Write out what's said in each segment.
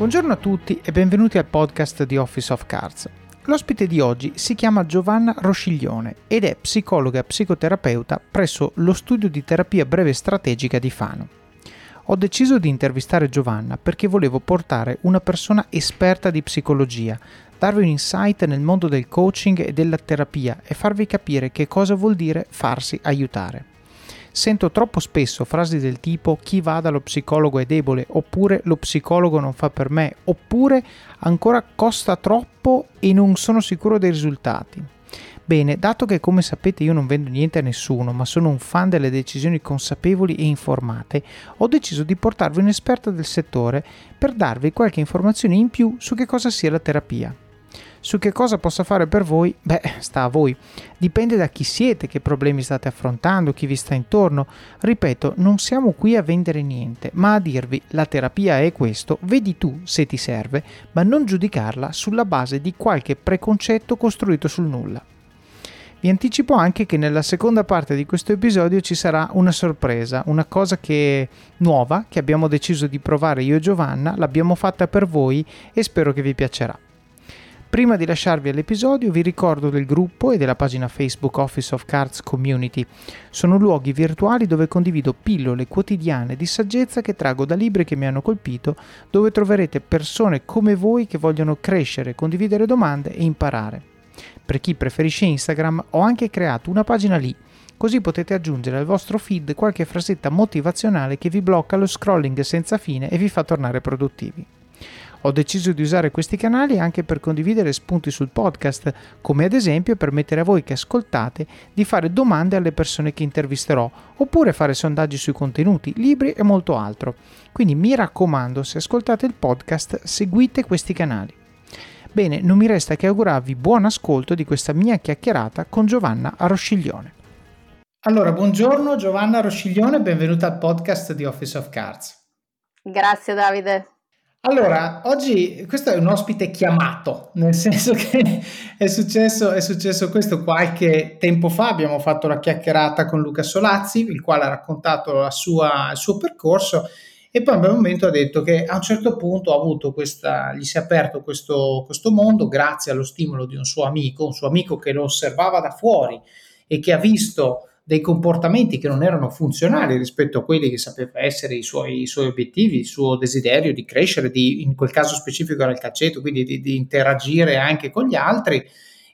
Buongiorno a tutti e benvenuti al podcast di Office of Cards. L'ospite di oggi si chiama Giovanna Rosciglione ed è psicologa e psicoterapeuta presso lo studio di terapia breve strategica di Fano. Ho deciso di intervistare Giovanna perché volevo portare una persona esperta di psicologia, darvi un insight nel mondo del coaching e della terapia e farvi capire che cosa vuol dire farsi aiutare. Sento troppo spesso frasi del tipo chi va dallo psicologo è debole, oppure lo psicologo non fa per me, oppure ancora costa troppo e non sono sicuro dei risultati. Bene, dato che come sapete io non vendo niente a nessuno, ma sono un fan delle decisioni consapevoli e informate, ho deciso di portarvi un'esperta del settore per darvi qualche informazione in più su che cosa sia la terapia. Su che cosa possa fare per voi? Beh, sta a voi. Dipende da chi siete, che problemi state affrontando, chi vi sta intorno. Ripeto, non siamo qui a vendere niente, ma a dirvi la terapia è questo, vedi tu se ti serve, ma non giudicarla sulla base di qualche preconcetto costruito sul nulla. Vi anticipo anche che nella seconda parte di questo episodio ci sarà una sorpresa, una cosa che nuova che abbiamo deciso di provare io e Giovanna, l'abbiamo fatta per voi e spero che vi piacerà. Prima di lasciarvi all'episodio vi ricordo del gruppo e della pagina Facebook Office of Cards Community. Sono luoghi virtuali dove condivido pillole quotidiane di saggezza che trago da libri che mi hanno colpito, dove troverete persone come voi che vogliono crescere, condividere domande e imparare. Per chi preferisce Instagram ho anche creato una pagina lì, così potete aggiungere al vostro feed qualche frasetta motivazionale che vi blocca lo scrolling senza fine e vi fa tornare produttivi. Ho deciso di usare questi canali anche per condividere spunti sul podcast, come ad esempio permettere a voi che ascoltate di fare domande alle persone che intervisterò, oppure fare sondaggi sui contenuti, libri e molto altro. Quindi mi raccomando, se ascoltate il podcast, seguite questi canali. Bene, non mi resta che augurarvi buon ascolto di questa mia chiacchierata con Giovanna Rosciglione. Allora, buongiorno Giovanna Rosciglione, benvenuta al podcast di Office of Cards. Grazie Davide. Allora, oggi questo è un ospite chiamato, nel senso che è successo, è successo questo qualche tempo fa, abbiamo fatto la chiacchierata con Luca Solazzi, il quale ha raccontato sua, il suo percorso e poi in un momento ha detto che a un certo punto ha avuto questa, gli si è aperto questo, questo mondo grazie allo stimolo di un suo amico, un suo amico che lo osservava da fuori e che ha visto dei comportamenti che non erano funzionali rispetto a quelli che sapeva essere i suoi, i suoi obiettivi, il suo desiderio di crescere, di, in quel caso specifico era il calcetto, quindi di, di interagire anche con gli altri.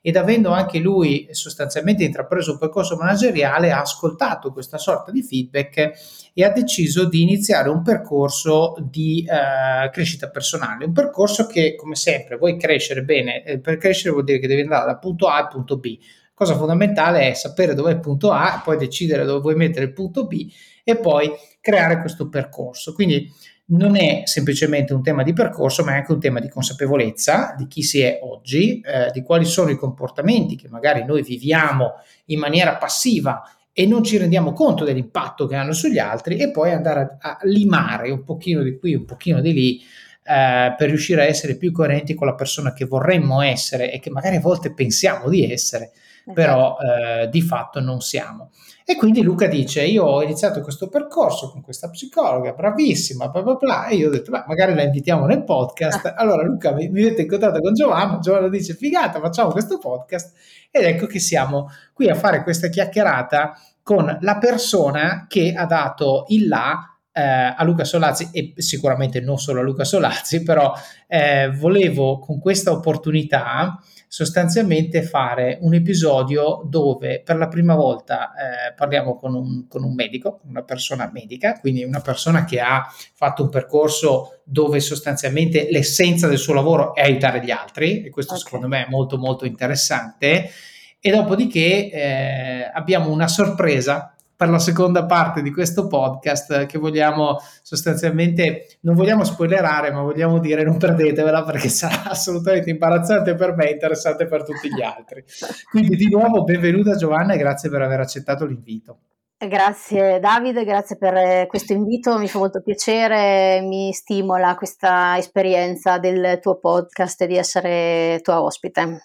Ed avendo anche lui sostanzialmente intrapreso un percorso manageriale ha ascoltato questa sorta di feedback e ha deciso di iniziare un percorso di uh, crescita personale, un percorso che come sempre vuoi crescere bene, eh, per crescere vuol dire che devi andare dal punto A al punto B, cosa fondamentale è sapere dove è il punto A, poi decidere dove vuoi mettere il punto B e poi creare questo percorso. Quindi non è semplicemente un tema di percorso, ma è anche un tema di consapevolezza di chi si è oggi, eh, di quali sono i comportamenti che magari noi viviamo in maniera passiva e non ci rendiamo conto dell'impatto che hanno sugli altri e poi andare a, a limare un pochino di qui, un pochino di lì eh, per riuscire a essere più coerenti con la persona che vorremmo essere e che magari a volte pensiamo di essere però esatto. eh, di fatto non siamo. E quindi Luca dice: Io ho iniziato questo percorso con questa psicologa, bravissima, bla bla bla. E io ho detto: Beh, magari la invitiamo nel podcast. Allora, Luca mi, mi mette in contatto con Giovanna. Giovanna dice: Figata, facciamo questo podcast. Ed ecco che siamo qui a fare questa chiacchierata con la persona che ha dato il là eh, a Luca Solazzi e sicuramente non solo a Luca Solazzi, però eh, volevo con questa opportunità sostanzialmente fare un episodio dove per la prima volta eh, parliamo con un, con un medico, una persona medica, quindi una persona che ha fatto un percorso dove sostanzialmente l'essenza del suo lavoro è aiutare gli altri e questo okay. secondo me è molto molto interessante e dopodiché eh, abbiamo una sorpresa per la seconda parte di questo podcast che vogliamo sostanzialmente, non vogliamo spoilerare, ma vogliamo dire non perdetevela perché sarà assolutamente imbarazzante per me e interessante per tutti gli altri. Quindi di nuovo benvenuta Giovanna e grazie per aver accettato l'invito. Grazie Davide, grazie per questo invito, mi fa molto piacere, mi stimola questa esperienza del tuo podcast e di essere tua ospite.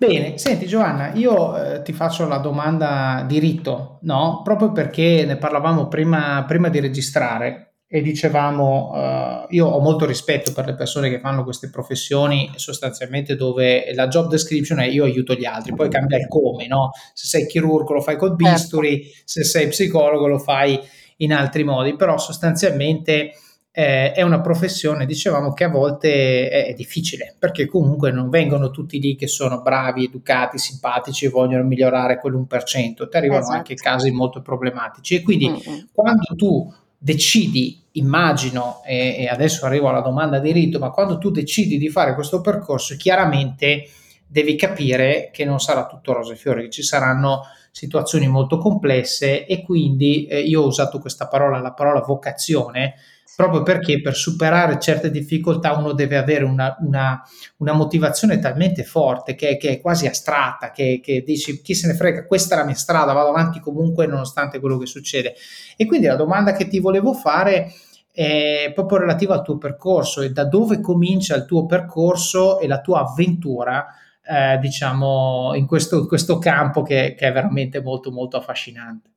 Bene, senti Giovanna, io eh, ti faccio la domanda di rito, no? Proprio perché ne parlavamo prima, prima di registrare. e dicevamo, uh, io ho molto rispetto per le persone che fanno queste professioni sostanzialmente dove la job description è io aiuto gli altri, poi cambia il come, no? Se sei chirurgo lo fai col certo. bisturi, se sei psicologo lo fai in altri modi, però sostanzialmente eh, è una professione, dicevamo, che a volte è, è, difficile, perché comunque non vengono tutti lì che sono bravi, educati, simpatici e vogliono migliorare quell'1%, ti arrivano esatto. anche casi molto problematici e quindi mm-hmm. quando tu decidi, immagino, e, e, adesso arrivo alla domanda di rito, ma quando tu decidi di fare questo percorso, chiaramente devi capire che non sarà tutto rose e fiori, ci saranno situazioni molto complesse e quindi eh, io ho usato questa parola, la parola vocazione, proprio perché per superare certe difficoltà uno deve avere una, una, una motivazione talmente forte che, che, è quasi astratta, che, che dici chi se ne frega, questa è la mia strada, vado avanti comunque nonostante quello che succede. E quindi la domanda che ti volevo fare è proprio relativa al tuo percorso e da dove comincia il tuo percorso e la tua avventura. Eh, diciamo in questo, questo campo che, che è veramente molto molto affascinante.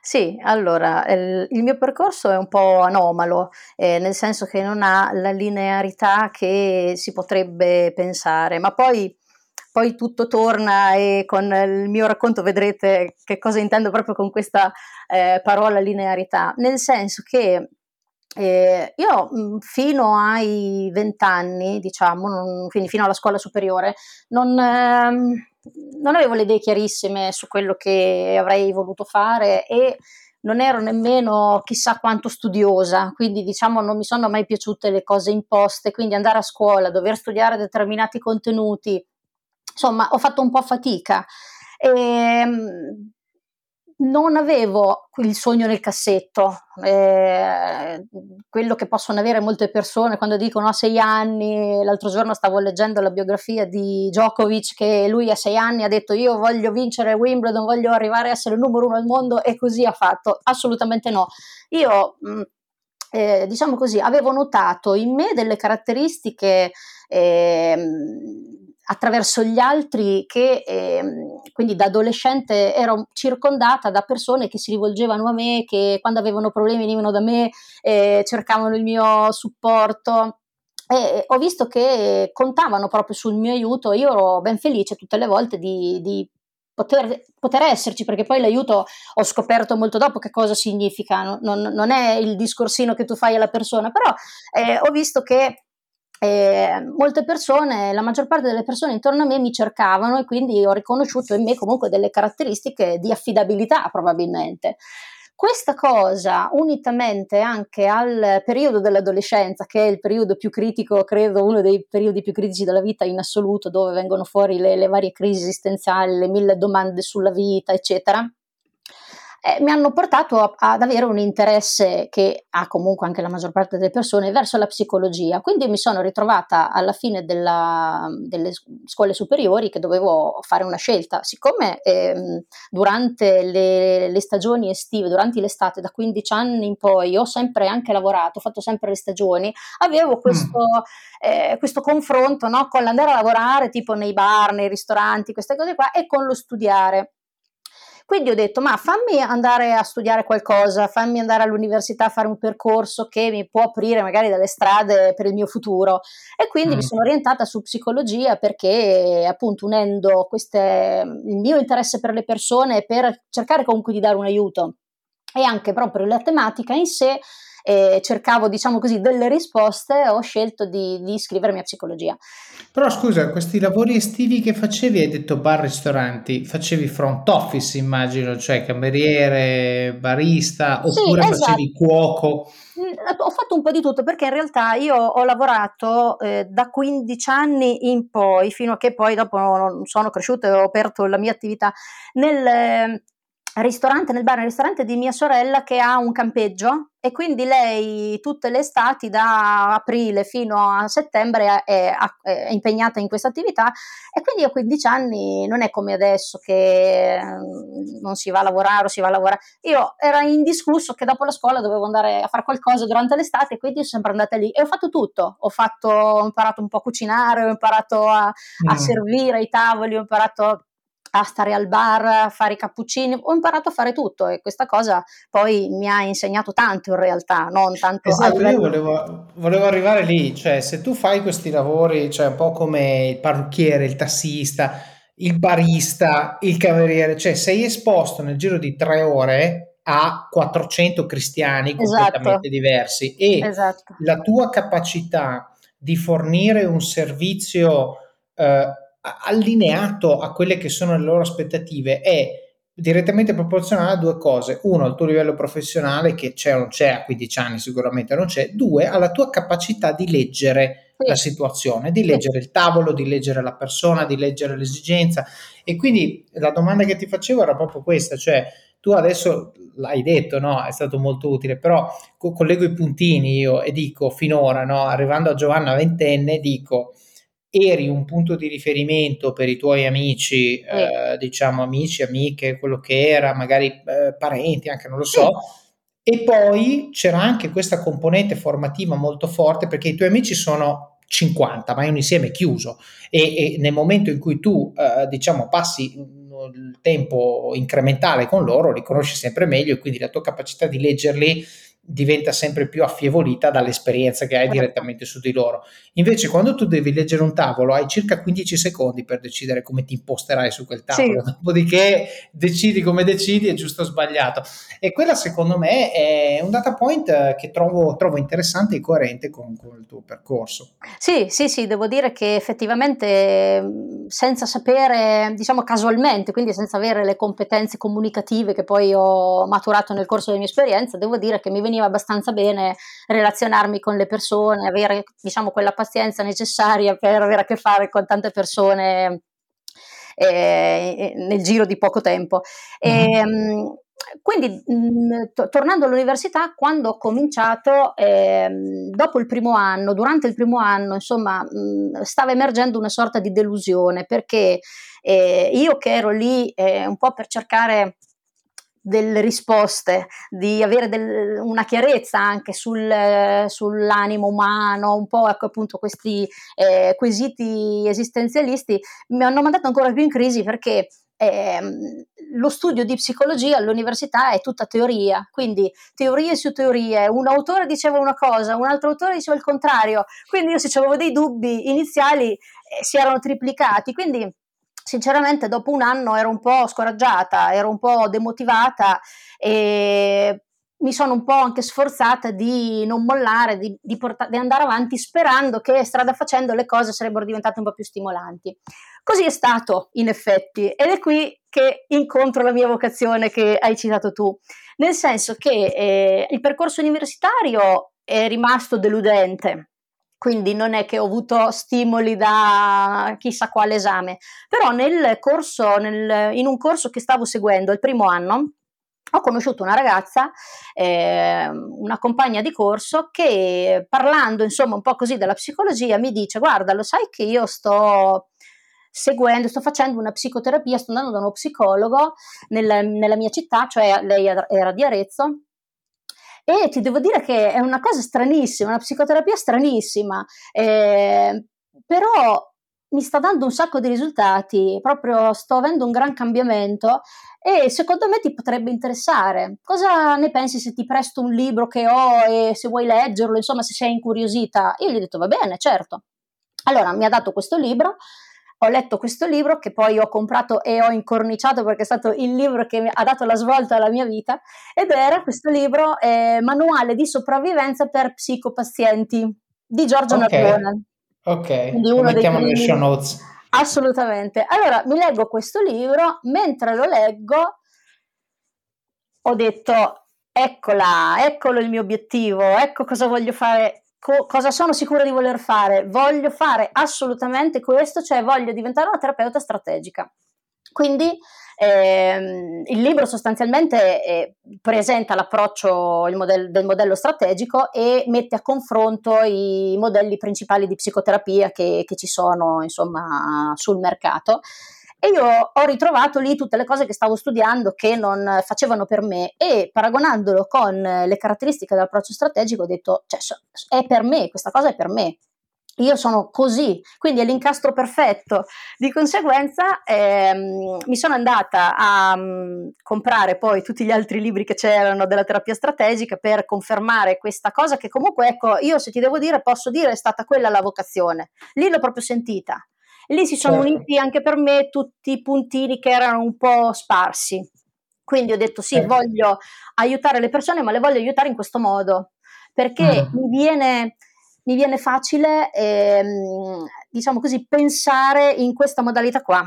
Sì, allora, il il mio percorso è un po' anomalo, ehm, nel senso che non ha la linearità che si potrebbe pensare, ma poi poi tutto torna e con il mio racconto vedrete che cosa intendo proprio con questa, ehm, parola linearità. Nel senso che, ehm, io, mhmm, fino ai 20 anni, diciamo, non quindi fino alla scuola superiore, non ehm, non avevo le idee chiarissime su quello che avrei voluto fare e non ero nemmeno chissà quanto studiosa, quindi diciamo non mi sono mai piaciute le cose imposte, quindi andare a scuola, dover studiare determinati contenuti, insomma ho fatto un po' fatica. E, ehm, non avevo il sogno nel cassetto, eh, quello che possono avere molte persone quando dicono a sei anni, l'altro giorno stavo leggendo la biografia di Djokovic che lui a sei anni ha detto io voglio vincere Wimbledon, voglio arrivare a essere il numero uno al mondo e così ha fatto, assolutamente no. Io mm, eh, diciamo così, avevo notato in me delle caratteristiche eh, attraverso gli altri che eh, quindi da adolescente ero circondata da persone che si rivolgevano a me, che quando avevano problemi venivano da me, eh, cercavano il mio supporto. E ho visto che contavano proprio sul mio aiuto, io ero ben felice tutte le volte di, di Poter, poter, esserci, perché poi l'aiuto ho scoperto molto dopo che cosa significa, non, non è il discorsino che tu fai alla persona, però eh, ho visto che eh, molte persone, la maggior parte delle persone intorno a me mi cercavano e quindi ho riconosciuto in me comunque delle caratteristiche di affidabilità probabilmente. Questa cosa, unitamente anche al periodo dell'adolescenza, che è il periodo più critico, credo uno dei periodi più critici della vita in assoluto, dove vengono fuori le, le varie crisi esistenziali, le mille domande sulla vita, eccetera, eh, mi hanno portato a, ad avere un interesse che ha comunque anche la maggior parte delle persone verso la psicologia. Quindi mi sono ritrovata alla fine della, delle scuole superiori che dovevo fare una scelta. Siccome ehm, durante le, le, stagioni estive, durante l'estate, da 15 anni in poi, ho sempre anche lavorato, ho fatto sempre le stagioni, avevo mm. questo, mm. eh, questo confronto no, con l'andare a lavorare tipo nei bar, nei ristoranti, queste cose qua, e con lo studiare. Quindi ho detto, ma fammi andare a studiare qualcosa, fammi andare all'università a fare un percorso che mi può aprire magari delle strade per il mio futuro. E quindi mm. mi sono orientata su psicologia perché appunto unendo queste, il mio interesse per le persone per cercare comunque di dare un aiuto e anche proprio la tematica in sé e cercavo, diciamo così, delle risposte, ho scelto di, di iscrivermi a psicologia. Però scusa, questi lavori estivi che facevi, hai detto bar, ristoranti, facevi front office immagino, cioè cameriere, barista, oppure sì, esatto. facevi cuoco? Mm, ho fatto un po' di tutto perché in realtà io ho lavorato eh, da 15 anni in poi, fino a che poi dopo sono cresciuta e ho aperto la mia attività nel ristorante, nel bar nel ristorante di mia sorella che ha un campeggio e quindi lei tutte le estati da aprile fino a settembre è, è, impegnata in questa attività e quindi a 15 anni non è come adesso che mm, non si va a lavorare o si va a lavorare. Io era indiscusso che dopo la scuola dovevo andare a fare qualcosa durante l'estate e quindi sono sempre andata lì e ho fatto tutto, ho, fatto, ho imparato un po' a cucinare, ho imparato a, a mm. servire ai tavoli, ho imparato a stare al bar, a fare i cappuccini, ho imparato a fare tutto e questa cosa poi mi ha insegnato tanto in realtà, non tanto Esatto, io volevo, volevo arrivare lì, cioè se tu fai questi lavori, cioè un po' come il parrucchiere, il tassista, il barista, il cameriere, cioè sei esposto nel giro di tre ore a 400 cristiani completamente esatto, diversi e esatto. la tua capacità di fornire un servizio eh, allineato a quelle che sono le loro aspettative è direttamente proporzionale a due cose. Uno, al tuo livello professionale, che c'è o non c'è, a 15 anni sicuramente non c'è. Due, alla tua capacità di leggere sì. la situazione, di leggere sì. il tavolo, di leggere la persona, di leggere l'esigenza. E quindi la domanda che ti facevo era proprio questa, cioè tu adesso l'hai detto, no? È stato molto utile, però co- collego i puntini io e dico finora, no? Arrivando a Giovanna ventenne, dico eri un punto di riferimento per i tuoi amici, sì. eh, diciamo amici, amiche, quello che era, magari eh, parenti, anche non lo so. Sì. E poi c'era anche questa componente formativa molto forte perché i tuoi amici sono 50, ma è un insieme chiuso e, e nel momento in cui tu eh, diciamo passi il tempo incrementale con loro, li conosci sempre meglio e quindi la tua capacità di leggerli diventa sempre più affievolita dall'esperienza che hai certo. direttamente su di loro. Invece, quando tu devi leggere un tavolo, hai circa 15 secondi per decidere come ti imposterai su quel tavolo, sì. dopodiché decidi come decidi, è giusto o sbagliato. E quella, secondo me, è un data point che trovo, trovo interessante e coerente con, con, il tuo percorso. Sì, sì, sì, devo dire che effettivamente, senza sapere, diciamo casualmente, quindi senza avere le competenze comunicative che poi ho maturato nel corso della mia esperienza, devo dire che mi veniva veniva abbastanza bene relazionarmi con le persone, avere diciamo quella pazienza necessaria per avere a che fare con tante persone eh, nel giro di poco tempo. E, mm-hmm. quindi, mh, mm, to- tornando all'università, quando ho cominciato, eh, dopo il primo anno, durante il primo anno, insomma, mh, mm, stava emergendo una sorta di delusione perché eh, io che ero lì eh, un po' per cercare delle risposte, di avere del, una chiarezza anche sul, sull'animo umano, un po' ecco appunto questi eh, quesiti esistenzialisti mi hanno mandato ancora più in crisi perché eh, lo studio di psicologia all'università è tutta teoria, quindi teorie su teorie, un autore diceva una cosa, un altro autore diceva il contrario, quindi io se avevo dei dubbi iniziali eh, si erano triplicati, quindi sinceramente dopo un anno ero un po' scoraggiata, ero un po' demotivata e mi sono un po' anche sforzata di non mollare, di, di, porta- di, andare avanti sperando che strada facendo le cose sarebbero diventate un po' più stimolanti. Così è stato, in effetti, ed è qui che incontro la mia vocazione che hai citato tu, nel senso che eh, il percorso universitario è rimasto deludente, quindi non è che ho avuto stimoli da chissà quale esame, però nel corso, nel, in un corso che stavo seguendo il primo anno, ho conosciuto una ragazza, eh, una compagna di corso, che parlando insomma un po' così della psicologia mi dice guarda lo sai che io sto seguendo, sto facendo una psicoterapia, sto andando da uno psicologo nel, nella mia città, cioè lei era di Arezzo, e ti devo dire che è una cosa stranissima, una psicoterapia stranissima, eh, però mi sta dando un sacco di risultati, proprio sto avendo un gran cambiamento e secondo me ti potrebbe interessare. Cosa ne pensi se ti presto un libro che ho e se vuoi leggerlo, insomma, se sei incuriosita? Io gli ho detto va bene, certo. Allora mi ha dato questo libro, ho letto questo libro che poi ho comprato e ho incorniciato perché è stato il libro che mi ha dato la svolta alla mia vita ed era questo libro eh, Manuale di sopravvivenza per psicopazienti di Giorgio okay. Nardone. Ok, lo mettiamo nelle show notes. Assolutamente. Allora, mi leggo questo libro, mentre lo leggo ho detto eccola, eccolo il mio obiettivo, ecco cosa voglio fare co- cosa sono sicura di voler fare? Voglio fare assolutamente questo, cioè voglio diventare una terapeuta strategica. Quindi ehm, il libro sostanzialmente eh, presenta l'approccio modello, del modello strategico e mette a confronto i modelli principali di psicoterapia che, che ci sono insomma, sul mercato e io ho ritrovato lì tutte le cose che stavo studiando che non facevano per me e paragonandolo con le caratteristiche dell'approccio strategico ho detto, cioè, è per me, questa cosa è per me. io sono così, quindi è l'incastro perfetto. Di conseguenza ehm, mi sono andata a um, comprare poi tutti gli altri libri che c'erano della terapia strategica per confermare questa cosa che comunque, ecco, io se ti devo dire, posso dire è stata quella la vocazione. Lì l'ho proprio sentita. Lì si sono certo. uniti anche per me tutti i puntini che erano un po' sparsi. Quindi ho detto sì, certo. voglio aiutare le persone, ma le voglio aiutare in questo modo, perché mm. mi viene mi viene facile, ehm, diciamo così, pensare in questa modalità qua.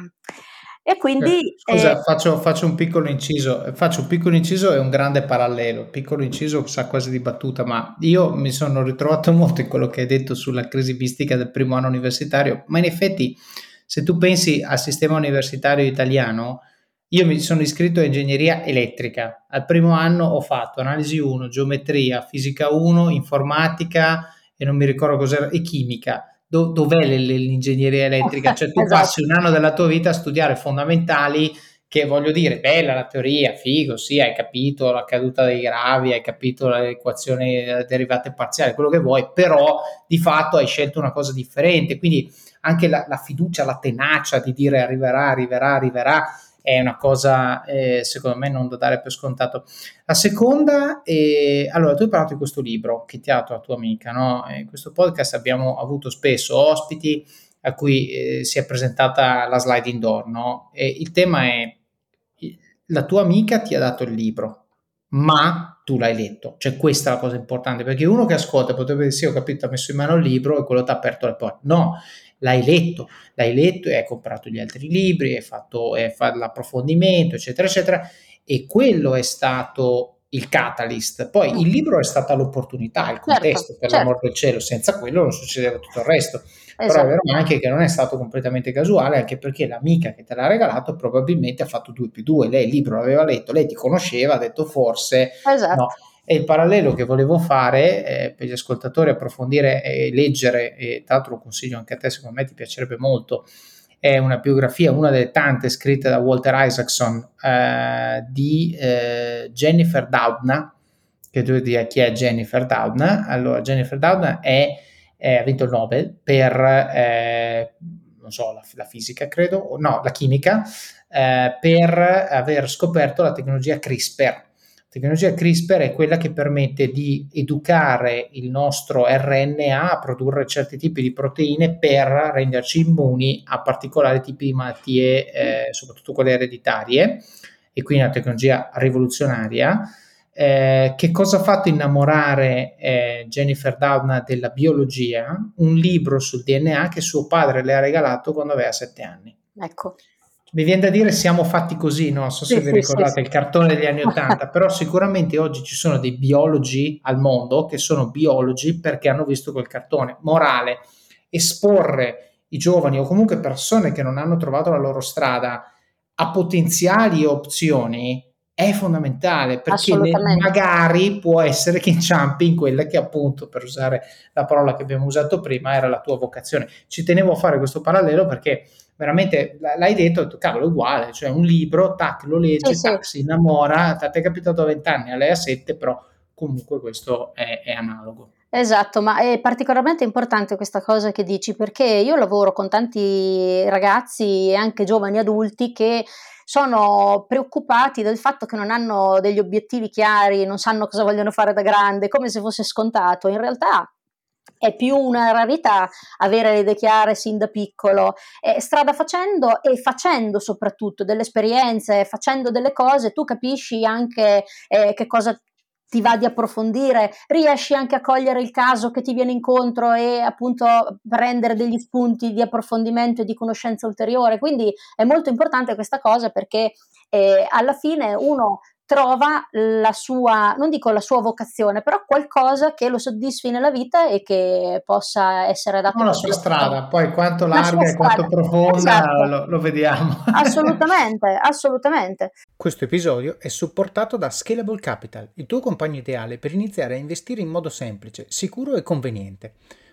E quindi... Eh, scusa, eh, faccio, faccio, un piccolo inciso, faccio un piccolo inciso e un grande parallelo. Piccolo inciso sa quasi di battuta, ma io mi sono ritrovato molto in quello che hai detto sulla crisi mistica del primo anno universitario, ma in effetti se tu pensi al sistema universitario italiano, io mi sono iscritto a ingegneria elettrica. Al primo anno ho fatto analisi 1, geometria, fisica 1, informatica, e non mi ricordo cos'era, e chimica. Do, dov'è l'ingegneria elettrica? Cioè tu esatto. passi un anno della tua vita a studiare fondamentali che voglio dire, bella la teoria, figo, sì, hai capito la caduta dei gravi, hai capito le equazioni derivate parziali, quello che vuoi, però di fatto hai scelto una cosa differente, quindi anche la, la fiducia, la tenacia di dire arriverà, arriverà, arriverà, è una cosa eh, secondo me non da dare per scontato. La seconda, eh, allora tu hai parlato di questo libro che ti ha dato la tua amica, no? In questo podcast abbiamo avuto spesso ospiti a cui eh, si è presentata la slide indoor, no? E il tema è la tua amica ti ha dato il libro, ma tu l'hai letto. Cioè, questa è la cosa importante, perché uno che ascolta potrebbe dire: Sì, ho capito, ha messo in mano il libro e quello ti ha aperto le porte. No, l'hai letto, l'hai letto e hai comprato gli altri libri, hai fatto, hai fatto l'approfondimento, eccetera, eccetera. E quello è stato il catalyst. Poi il libro è stata l'opportunità, il certo, contesto, certo, per certo. l'amor del cielo, senza quello non succedeva tutto il resto. Esatto. Però è vero anche che non è stato completamente casuale, anche perché l'amica che te l'ha regalato probabilmente ha fatto 2 più 2, lei il libro l'aveva letto, lei ti conosceva, ha detto forse esatto. no. E il parallelo che volevo fare eh, per gli ascoltatori, approfondire e leggere, e tra l'altro lo consiglio anche a te, secondo me ti piacerebbe molto, è una biografia, una delle tante scritte da Walter Isaacson eh, di eh, Jennifer Doudna, che tu dici chi è Jennifer Doudna? Allora, Jennifer Doudna ha vinto il Nobel per, eh, non so, la, la, fisica credo, no, la chimica, eh, per aver scoperto la tecnologia CRISPR tecnologia CRISPR è quella che permette di educare il nostro RNA a produrre certi tipi di proteine per renderci immuni a particolari tipi di malattie, eh, soprattutto quelle ereditarie, e quindi una tecnologia rivoluzionaria. Eh, che cosa ha fatto innamorare eh, Jennifer Doudna della biologia? Un libro sul DNA che suo padre le ha regalato quando aveva sette anni. Ecco. Mi viene da dire siamo fatti così, non so se sì, vi ricordate sì, il cartone degli anni Ottanta, però sicuramente oggi ci sono dei biologi al mondo che sono biologi perché hanno visto quel cartone. Morale, esporre i giovani o comunque persone che non hanno trovato la loro strada a potenziali opzioni è fondamentale perché magari può essere che inciampi in quella che appunto, per usare la parola che abbiamo usato prima, era la tua vocazione. Ci tenevo a fare questo parallelo perché veramente l'hai detto, detto cavolo, è uguale, cioè un libro, tac, lo legge, sì, tac, sì. si innamora, ti è capitato a 20 anni, a lei a 7, però comunque questo è, è analogo. Esatto, ma è particolarmente importante questa cosa che dici perché io lavoro con tanti ragazzi e anche giovani adulti che sono preoccupati del fatto che non hanno degli obiettivi chiari, non sanno cosa vogliono fare da grande, come se fosse scontato. In realtà è più una rarità avere le idee chiare sin da piccolo. Eh, strada facendo e facendo soprattutto delle esperienze, facendo delle cose, tu capisci anche eh, che cosa ti va di approfondire, riesci anche a cogliere il caso che ti viene incontro e appunto prendere degli spunti di approfondimento e di conoscenza ulteriore. Quindi è molto importante questa cosa perché eh, alla fine uno trova la sua, non dico la sua vocazione, però qualcosa che lo soddisfi nella vita e che possa essere adatto. La sua strada, poi quanto larga e quanto profonda esatto. lo, lo, vediamo. Assolutamente, assolutamente. Questo episodio è supportato da Scalable Capital, il tuo compagno ideale per iniziare a investire in modo semplice, sicuro e conveniente.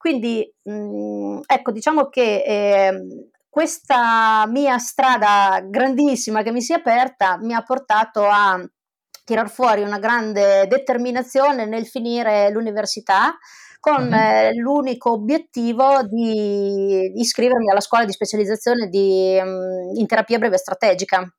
Quindi, mh, mhmm, ecco, diciamo che eh, questa mia strada grandissima che mi si è aperta mi ha portato a tirar fuori una grande determinazione nel finire l'università con uh-huh. eh, l'unico obiettivo di iscrivermi alla scuola di specializzazione di, um, in terapia breve strategica.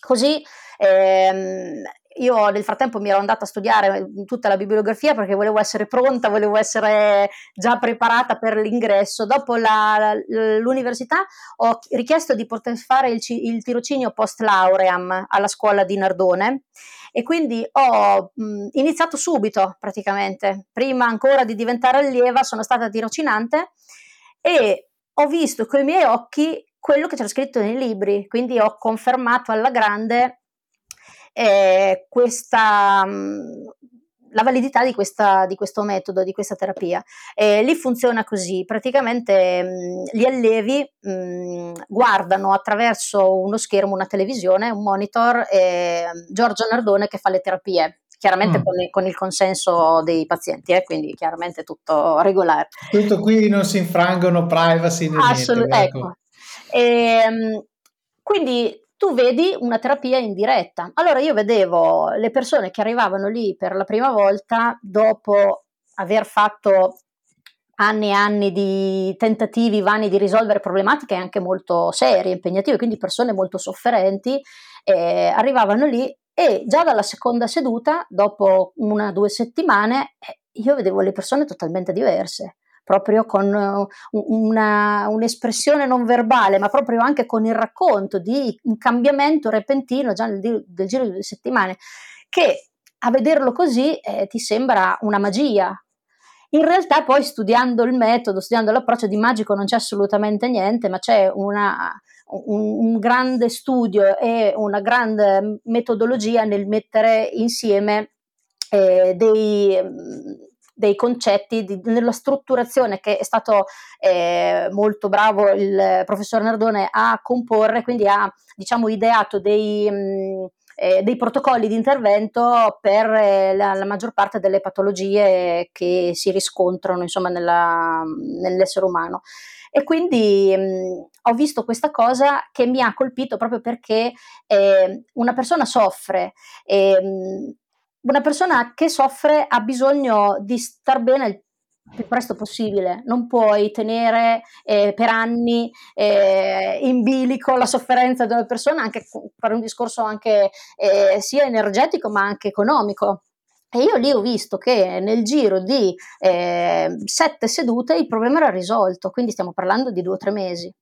Così ehm, io nel frattempo mi ero andata a studiare tutta la bibliografia perché volevo essere pronta, volevo essere già preparata per l'ingresso. Dopo la, l'università ho richiesto di poter fare il, il tirocinio post lauream alla scuola di Nardone e quindi ho mh, iniziato subito praticamente. Prima ancora di diventare allieva sono stata tirocinante e ho visto con i miei occhi quello che c'era scritto nei libri, quindi ho confermato alla grande eh, questa, mm, la validità di, questa, di, questo metodo, di questa terapia. Eh, lì funziona così, praticamente mh, mm, gli allievi mh, mm, guardano attraverso uno schermo, una televisione, un monitor, eh, Giorgio Nardone che fa le terapie chiaramente mm. con, il, con, il, consenso dei pazienti, eh, quindi chiaramente tutto regolare. Tutto qui non si infrangono privacy Assolutamente. Ecco. E, ehm, quindi tu vedi una terapia in diretta. Allora io vedevo le persone che arrivavano lì per la prima volta dopo aver fatto anni e anni di tentativi vani di risolvere problematiche anche molto serie, impegnative, quindi persone molto sofferenti, eh, arrivavano lì e già dalla seconda seduta, dopo una o due settimane, eh, io vedevo le persone totalmente diverse proprio con uh, una, un'espressione non verbale, ma proprio anche con il racconto di un cambiamento repentino già nel, nel giro di due settimane, che a vederlo così eh, ti sembra una magia. In realtà poi studiando il metodo, studiando l'approccio di magico non c'è assolutamente niente, ma c'è una, un, un, grande studio e una grande metodologia nel mettere insieme eh, dei, dei concetti, di, nella strutturazione che è stato eh, molto bravo il professor Nardone a comporre, quindi ha diciamo ideato dei... Mh, mm, eh, dei protocolli di intervento per eh, la, la, maggior parte delle patologie che si riscontrano insomma, nella, nell'essere umano. E quindi mh, mm, ho visto questa cosa che mi ha colpito proprio perché eh, una persona soffre, eh, una persona che soffre ha bisogno di star bene il più presto possibile, non puoi tenere eh, per anni eh, in bilico la sofferenza di una persona anche per un discorso anche eh, sia energetico ma anche economico. E io lì ho visto che nel giro di eh, sette sedute il problema era risolto, quindi stiamo parlando di due o tre mesi.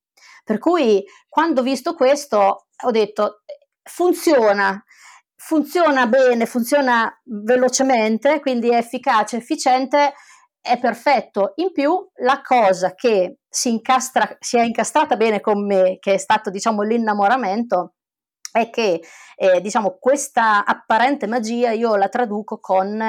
Per cui quando ho visto questo ho detto funziona, funziona bene, funziona velocemente, quindi è efficace, efficiente, è perfetto. In più, la cosa che si, incastra, si è incastrata bene con me, che è stato diciamo l'innamoramento, è che eh, diciamo questa apparente magia io la traduco con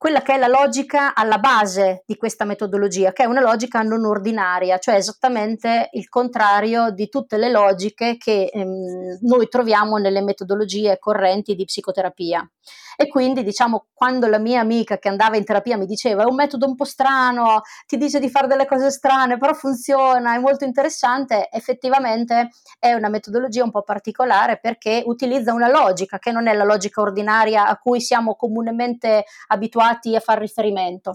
quella che è la logica alla base di questa metodologia, che è una logica non ordinaria, cioè esattamente il contrario di tutte le logiche che ehm, noi troviamo nelle metodologie correnti di psicoterapia. E quindi, diciamo, quando la mia amica che andava in terapia mi diceva è un metodo un po' strano, ti dice di fare delle cose strane, però funziona, è molto interessante, effettivamente è una metodologia un po' particolare perché utilizza una logica che non è la logica ordinaria a cui siamo comunemente abituati a far riferimento.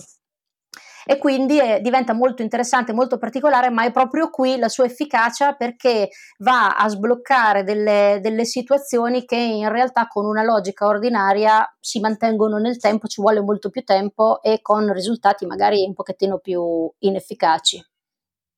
E quindi è, diventa molto interessante, molto particolare, ma è proprio qui la sua efficacia perché va a sbloccare delle, delle situazioni che in realtà con una logica ordinaria si mantengono nel tempo, ci vuole molto più tempo e con risultati magari un pochettino più inefficaci.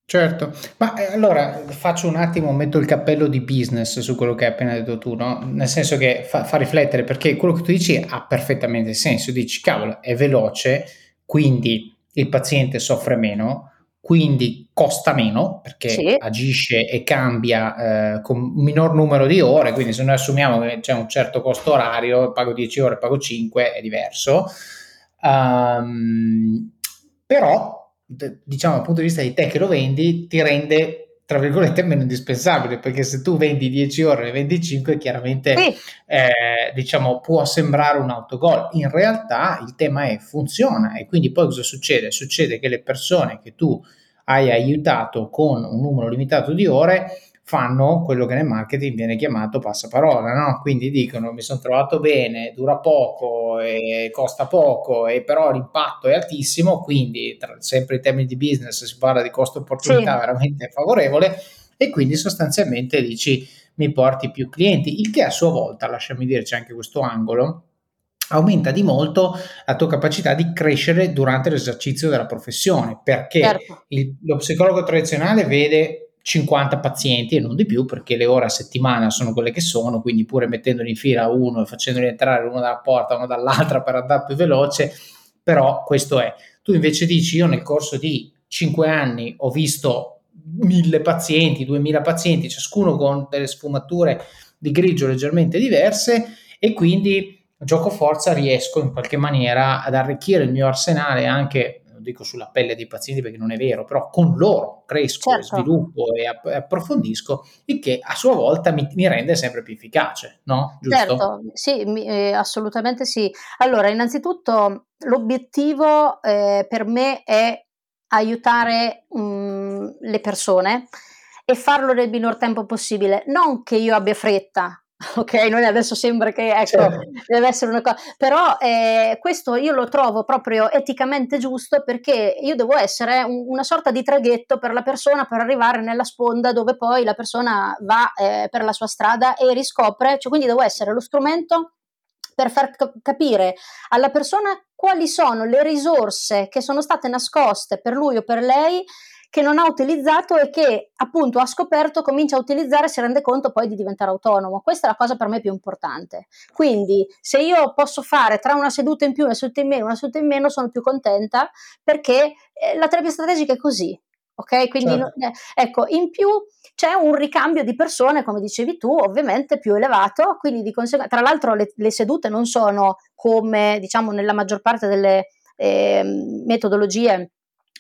Certo, ma eh, allora faccio un attimo, metto il cappello di business su quello che hai appena detto tu, no? Nel senso che fa, fa riflettere perché quello che tu dici ha perfettamente senso. Dici, cavolo, è veloce, quindi il paziente soffre meno, quindi costa meno perché sì. agisce e cambia eh, con un minor numero di ore, quindi se noi assumiamo che c'è un certo costo orario, pago 10 ore, pago 5, è diverso. Um, però diciamo dal punto di vista di te che lo vendi, ti rende tra virgolette meno indispensabile perché se tu vendi 10 ore e ne vendi 5 chiaramente sì. eh, diciamo può sembrare un autogol in realtà il tema è funziona e quindi poi cosa succede? succede che le persone che tu hai aiutato con un numero limitato di ore fanno quello che nel marketing viene chiamato passaparola, no? Quindi dicono mi sono trovato bene, dura poco e costa poco e però l'impatto è altissimo, quindi tra, sempre in termini di business si parla di costo opportunità sì. veramente favorevole e quindi sostanzialmente dici mi porti più clienti, il che a sua volta, lasciami dire, c'è anche questo angolo, aumenta di molto la tua capacità di crescere durante l'esercizio della professione, perché certo. il, lo psicologo tradizionale vede 50 pazienti e non di più perché le ore a settimana sono quelle che sono, quindi pure mettendoli in fila uno e facendoli entrare uno dalla porta, uno dall'altra per andare più veloce, però questo è. Tu invece dici io nel corso di 5 anni ho visto mille pazienti, 2000 pazienti, ciascuno con delle sfumature di grigio leggermente diverse e quindi gioco forza riesco in qualche maniera ad arricchire il mio arsenale anche dico sulla pelle dei pazienti perché non è vero, però con loro cresco certo. sviluppo e app- approfondisco, il che a sua volta mi, mi, rende sempre più efficace, no? Giusto? Certo, sì, mi, eh, assolutamente sì. Allora, innanzitutto l'obiettivo eh, per me è aiutare mh, mm, le persone e farlo nel minor tempo possibile. Non che io abbia fretta, ok? Non adesso sembra che ecco, certo. deve essere una cosa, però eh, questo io lo trovo proprio eticamente giusto perché io devo essere un, una sorta di traghetto per la persona per arrivare nella sponda dove poi la persona va eh, per la sua strada e riscopre, cioè quindi devo essere lo strumento per far capire alla persona quali sono le risorse che sono state nascoste per lui o per lei che non ha utilizzato e che appunto ha scoperto, comincia a utilizzare e si rende conto poi di diventare autonomo. Questa è la cosa per me più importante. Quindi se io posso fare tra una seduta in più, una seduta in meno, una seduta in meno, sono più contenta perché eh, la terapia strategica è così. Ok, quindi certo. eh, ecco, in più c'è un ricambio di persone, come dicevi tu, ovviamente più elevato, quindi di conseguenza, tra l'altro le, le sedute non sono come diciamo nella maggior parte delle eh, metodologie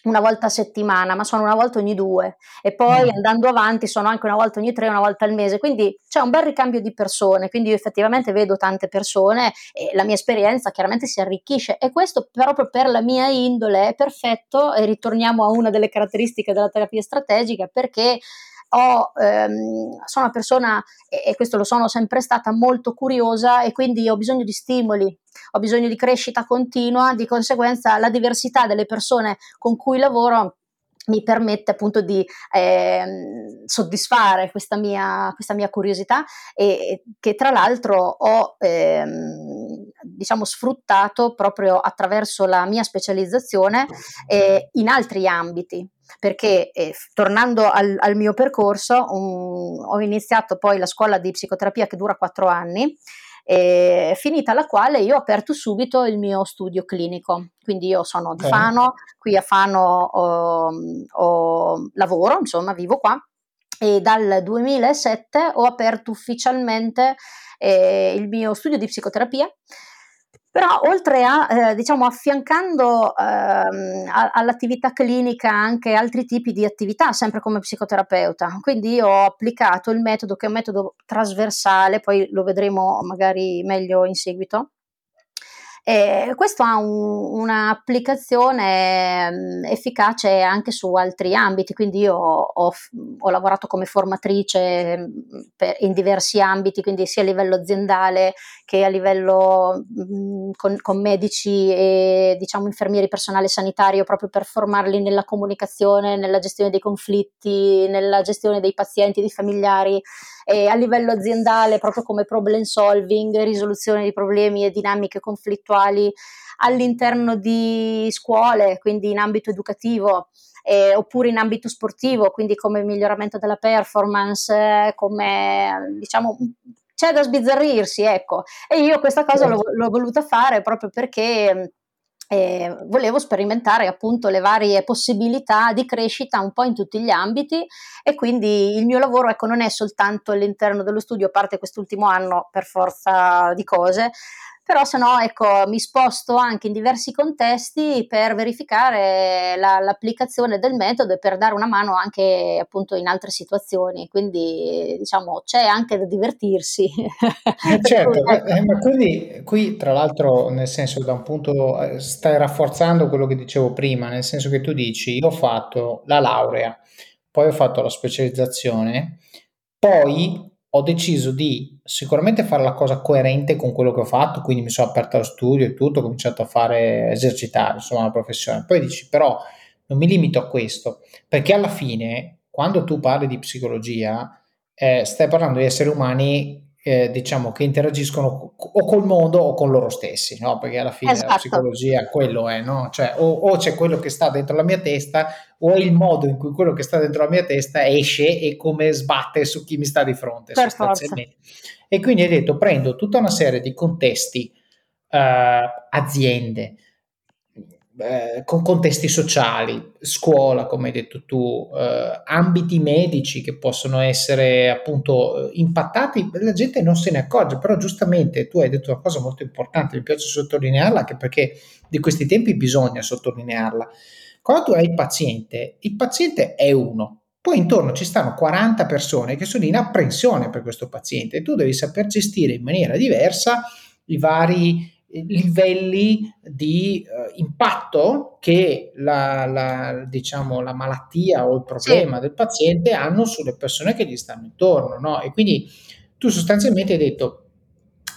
una volta a settimana, ma sono una volta ogni due. E poi mm. andando avanti sono anche una volta ogni tre, una volta al mese, quindi c'è un bel ricambio di persone, quindi io effettivamente vedo tante persone e la mia esperienza chiaramente si arricchisce. E questo proprio per la mia indole è perfetto. E ritorniamo a una delle caratteristiche della terapia strategica perché ho, ehm, sono una persona, e, questo lo sono sempre stata, molto curiosa e quindi ho bisogno di stimoli, ho bisogno di crescita continua, di conseguenza la diversità delle persone con cui lavoro mi permette appunto di eh, soddisfare questa mia, questa mia, curiosità e che tra l'altro ho eh, diciamo sfruttato proprio attraverso la mia specializzazione eh, in altri ambiti perché eh, tornando al, al, mio percorso um, ho iniziato poi la scuola di psicoterapia che dura quattro anni eh, finita la quale io ho aperto subito il mio studio clinico. Quindi io sono di Fano, qui a Fano ho, ho lavoro, insomma, vivo qua e dal 2007 ho aperto ufficialmente eh, il mio studio di psicoterapia però oltre a, eh, diciamo, affiancando ehm, all'attività clinica anche altri tipi di attività, sempre come psicoterapeuta. Quindi ho applicato il metodo che è un metodo trasversale, poi lo vedremo magari meglio in seguito, E questo ha un, un'applicazione mm, efficace anche su altri ambiti, quindi io ho, ho lavorato come formatrice mm, per, in diversi ambiti, quindi sia a livello aziendale che a livello mh, mm, con, con, medici e diciamo infermieri personale sanitario, proprio per formarli nella comunicazione, nella gestione dei conflitti, nella gestione dei pazienti, dei familiari, e a livello aziendale proprio come problem solving, risoluzione di problemi e dinamiche conflittuali all'interno di scuole, quindi in ambito educativo. Eh, oppure in ambito sportivo, quindi come miglioramento della performance, come diciamo c'è da sbizzarrirsi, ecco. E io questa cosa l'ho, l'ho voluta fare proprio perché eh, volevo sperimentare appunto le varie possibilità di crescita un po' in tutti gli ambiti e quindi il mio lavoro ecco non è soltanto all'interno dello studio a parte quest'ultimo anno per forza di cose però se no ecco, mi sposto anche in diversi contesti per verificare la, l'applicazione del metodo e per dare una mano anche appunto in altre situazioni, quindi diciamo c'è anche da divertirsi. Eh certo, eh, ma quindi qui tra l'altro nel senso da un punto eh, stai rafforzando quello che dicevo prima, nel senso che tu dici io ho fatto la laurea, poi ho fatto la specializzazione, poi ho deciso di sicuramente fare la cosa coerente con quello che ho fatto, quindi mi sono aperto allo studio e tutto, ho cominciato a fare, esercitare, insomma, la professione. Poi dici, però non mi limito a questo, perché alla fine, quando tu parli di psicologia, eh, stai parlando di esseri umani eh, diciamo che interagiscono o col mondo o con loro stessi, no? Perché alla fine esatto. la psicologia quello è, no? Cioè, o, o, c'è quello che sta dentro la mia testa o è il modo in cui quello che sta dentro la mia testa esce e come sbatte su chi mi sta di fronte per sostanzialmente. Forza. E quindi hai detto prendo tutta una serie di contesti, eh, aziende, eh, con contesti sociali, scuola, come hai detto tu, eh, ambiti medici che possono essere appunto impattati, la gente non se ne accorge, però giustamente tu hai detto una cosa molto importante, mi piace sottolinearla anche perché di questi tempi bisogna sottolinearla. Quando tu hai il paziente, il paziente è uno, poi intorno ci stanno 40 persone che sono in apprensione per questo paziente e tu devi saper gestire in maniera diversa i vari livelli di uh, impatto che la, la, diciamo, la, malattia o il problema sì. del paziente hanno sulle persone che gli stanno intorno. No? E quindi tu sostanzialmente hai detto,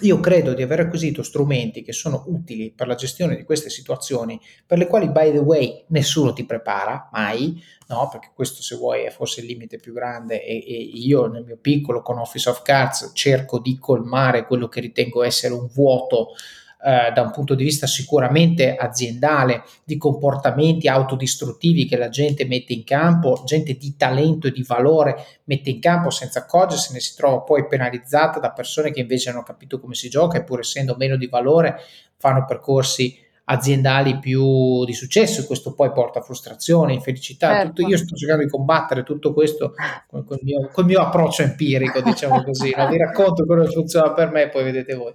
io credo di aver acquisito strumenti che sono utili per la gestione di queste situazioni, per le quali, by the way, nessuno ti prepara mai, no? perché questo, se vuoi, è forse il limite più grande. E, e io, nel mio piccolo, con Office of Cards, cerco di colmare quello che ritengo essere un vuoto eh, da un punto di vista sicuramente aziendale, di comportamenti autodistruttivi che la gente mette in campo, gente di talento e di valore mette in campo senza accorgersene, si trova poi penalizzata da persone che invece hanno capito come si gioca e pur essendo meno di valore fanno percorsi aziendali più di successo e questo poi porta a frustrazione, infelicità. Certo. Tutto, io sto cercando di combattere tutto questo con, con, il, mio, con il mio approccio empirico, diciamo così. No? Vi racconto quello che funziona per me e poi vedete voi.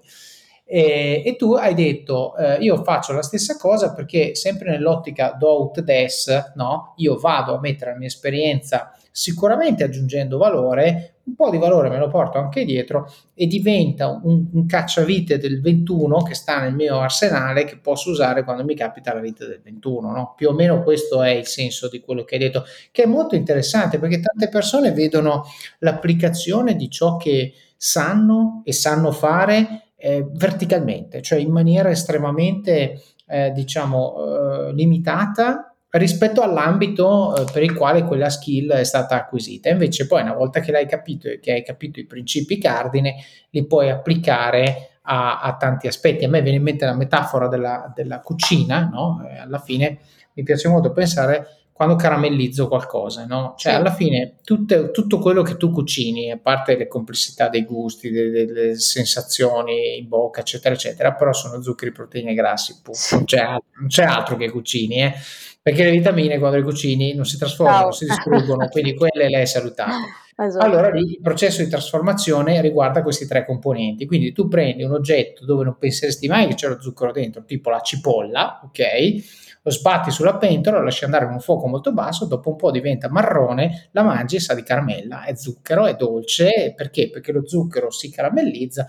E, e tu hai detto eh, io faccio la stessa cosa perché sempre nell'ottica do out des, no? io vado a mettere la mia esperienza sicuramente aggiungendo valore, un po' di valore me lo porto anche dietro e diventa un, un cacciavite del 21 che sta nel mio arsenale che posso usare quando mi capita la vita del 21. No? Più o meno questo è il senso di quello che hai detto, che è molto interessante perché tante persone vedono l'applicazione di ciò che sanno e sanno fare eh, verticalmente, cioè in maniera estremamente, eh, diciamo, eh, limitata rispetto all'ambito eh, per il quale quella skill è stata acquisita. Invece poi una volta che l'hai capito e che hai capito i principi cardine, li puoi applicare a, a tanti aspetti. A me viene in mente la metafora della, della cucina, no? Eh, alla fine mi piace molto pensare quando caramellizzo qualcosa, no? Cioè, sì. alla fine tutte, tutto quello che tu cucini, a parte le complessità dei gusti, delle, delle, sensazioni in bocca, eccetera, eccetera, però sono zuccheri, proteine e grassi, sì. non, c'è, non, c'è, altro che cucini, eh? Perché le vitamine quando le cucini non si trasformano, non si distruggono, quindi quelle le hai salutate. Esatto. Allora lì il processo di trasformazione riguarda questi tre componenti. Quindi tu prendi un oggetto dove non penseresti mai che c'è lo zucchero dentro, tipo la cipolla, ok? Lo sbatti sulla pentola, lo lasci andare con un fuoco molto basso, dopo un po' diventa marrone, la mangi e sa di caramella, è zucchero, è dolce, perché? Perché lo zucchero si caramellizza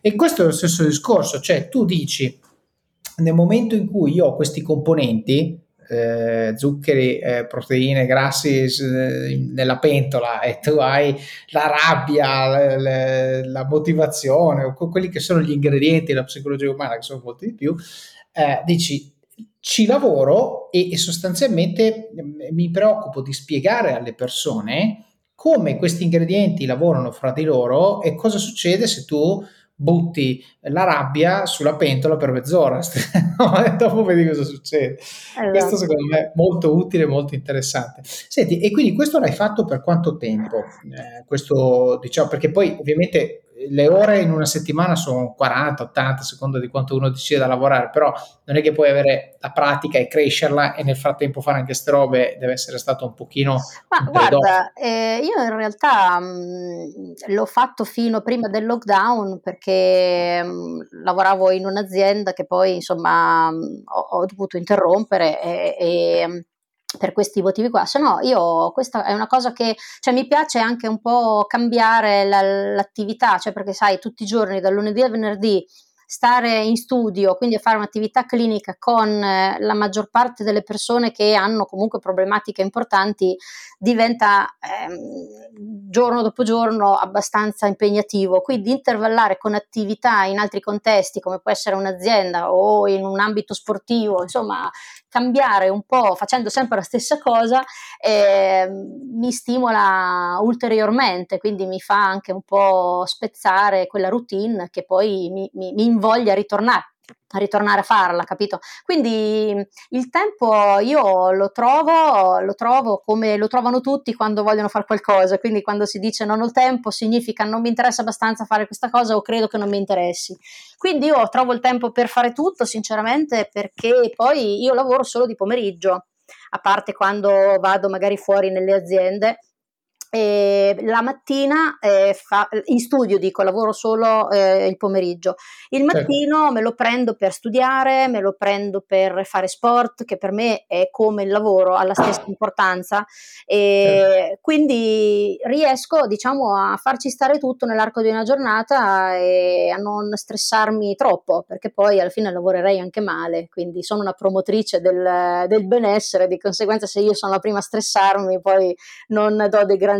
e questo è lo stesso discorso, cioè tu dici nel momento in cui io ho questi componenti, eh, zuccheri, eh, proteine, grassi eh, nella pentola e tu hai la rabbia, la, la, la motivazione, o quelli che sono gli ingredienti della psicologia umana, che sono molti di più, eh, dici ci lavoro e, e sostanzialmente mm, mi preoccupo di spiegare alle persone come questi ingredienti lavorano fra di loro e cosa succede se tu butti la rabbia sulla pentola per mezz'ora e dopo vedi cosa succede. Esatto. Questo secondo me è molto utile, molto interessante. Senti, e quindi questo l'hai fatto per quanto tempo? Eh, questo diciamo perché poi ovviamente le ore in una settimana sono 40, 80, secondo di quanto uno decide da lavorare, però non è che puoi avere la pratica e crescerla e nel frattempo fare anche queste robe, deve essere stato un pochino... Ma guarda, eh, io in realtà mh, mm, l'ho fatto fino prima del lockdown perché mh, mm, lavoravo in un'azienda che poi insomma mh, mm, ho, ho, dovuto interrompere e, e per questi motivi qua, se no io questa è una cosa che cioè, mi piace anche un po' cambiare la, l'attività, cioè perché sai tutti i giorni dal lunedì al venerdì stare in studio, quindi fare un'attività clinica con eh, la maggior parte delle persone che hanno comunque problematiche importanti diventa ehm, giorno dopo giorno abbastanza impegnativo. Quindi intervallare con attività in altri contesti, come può essere un'azienda o in un ambito sportivo, insomma, cambiare un po' facendo sempre la stessa cosa eh, mi stimola ulteriormente, quindi mi fa anche un po' spezzare quella routine che poi mi, mi, mi invoglia a ritornare ritornare a farla, capito? Quindi il tempo io lo trovo, lo trovo come lo trovano tutti quando vogliono fare qualcosa, quindi quando si dice non ho tempo significa non mi interessa abbastanza fare questa cosa o credo che non mi interessi. Quindi io trovo il tempo per fare tutto, sinceramente, perché poi io lavoro solo di pomeriggio, a parte quando vado magari fuori nelle aziende e la mattina eh, fa, in studio dico lavoro solo eh, il pomeriggio il certo. mattino certo. me lo prendo per studiare me lo prendo per fare sport che per me è come il lavoro ha la stessa importanza e certo. quindi riesco diciamo a farci stare tutto nell'arco di una giornata e a non stressarmi troppo perché poi alla fine lavorerei anche male quindi sono una promotrice del, del benessere di conseguenza se io sono la prima a stressarmi poi non do dei grandi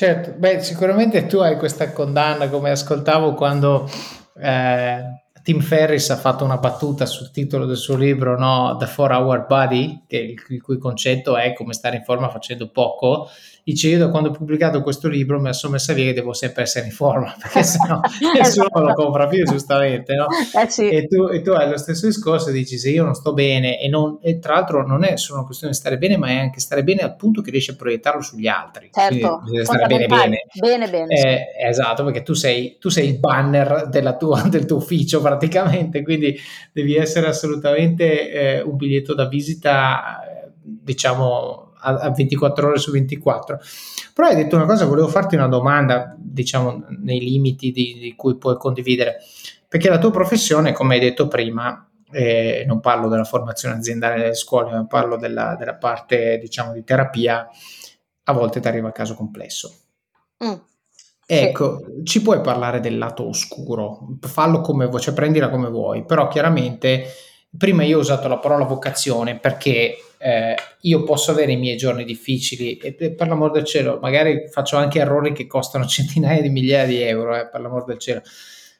Certo, beh, sicuramente tu hai questa condanna, come ascoltavo quando eh, Tim Ferris ha fatto una battuta sul titolo del suo libro, no? The 4 Hour Body, che il cui concetto è come stare in forma facendo poco, dice io da quando ho pubblicato questo libro mi sono messa via che devo sempre essere in forma perché sennò nessuno esatto. lo compra più giustamente no? eh sì. e, tu, e, tu, hai lo stesso discorso dici se io non sto bene e, non, e, tra l'altro non è solo una questione di stare bene ma è anche stare bene al punto che riesci a proiettarlo sugli altri certo stare bene bene bene, bene eh, sì. esatto perché tu sei, tu sei il banner tua, del tuo ufficio praticamente quindi devi essere assolutamente eh, un biglietto da visita eh, diciamo a, a 24 ore su 24. Però hai detto una cosa, volevo farti una domanda, diciamo, nei limiti di, di cui puoi condividere, perché la tua professione, come hai detto prima, eh, non parlo della formazione aziendale delle scuole, ma parlo della, della parte, diciamo, di terapia, a volte ti arriva a caso complesso. Mm. Ecco, sì. ci puoi parlare del lato oscuro, fallo come vuoi, cioè prendila come vuoi, però chiaramente prima io ho usato la parola vocazione perché eh, io posso avere i miei giorni difficili e per l'amor del cielo, magari faccio anche errori che costano centinaia di migliaia di euro, eh, per l'amor del cielo.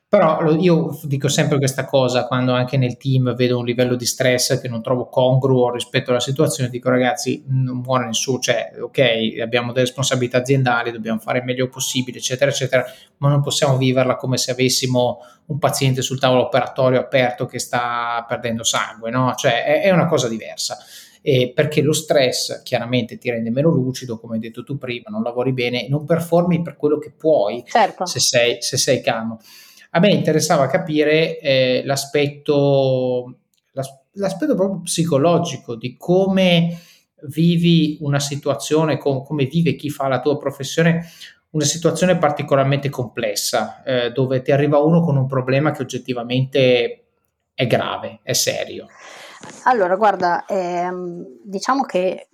Però io dico sempre questa cosa quando anche nel team vedo un livello di stress che non trovo congruo rispetto alla situazione, dico ragazzi, non muore nessuno, cioè ok, abbiamo delle responsabilità aziendali, dobbiamo fare il meglio possibile, eccetera, eccetera, ma non possiamo viverla come se avessimo un paziente sul tavolo operatorio aperto che sta perdendo sangue, no? Cioè è, è una cosa diversa eh, perché lo stress chiaramente ti rende meno lucido, come hai detto tu prima, non lavori bene, non performi per quello che puoi certo. se, sei, se sei calmo. A me interessava capire eh, l'aspetto, l'aspetto proprio psicologico di come vivi una situazione com- come vive chi fa la tua professione, una situazione particolarmente complessa, eh, dove ti arriva uno con un problema che oggettivamente è grave, è serio. Allora, guarda, ehm, diciamo che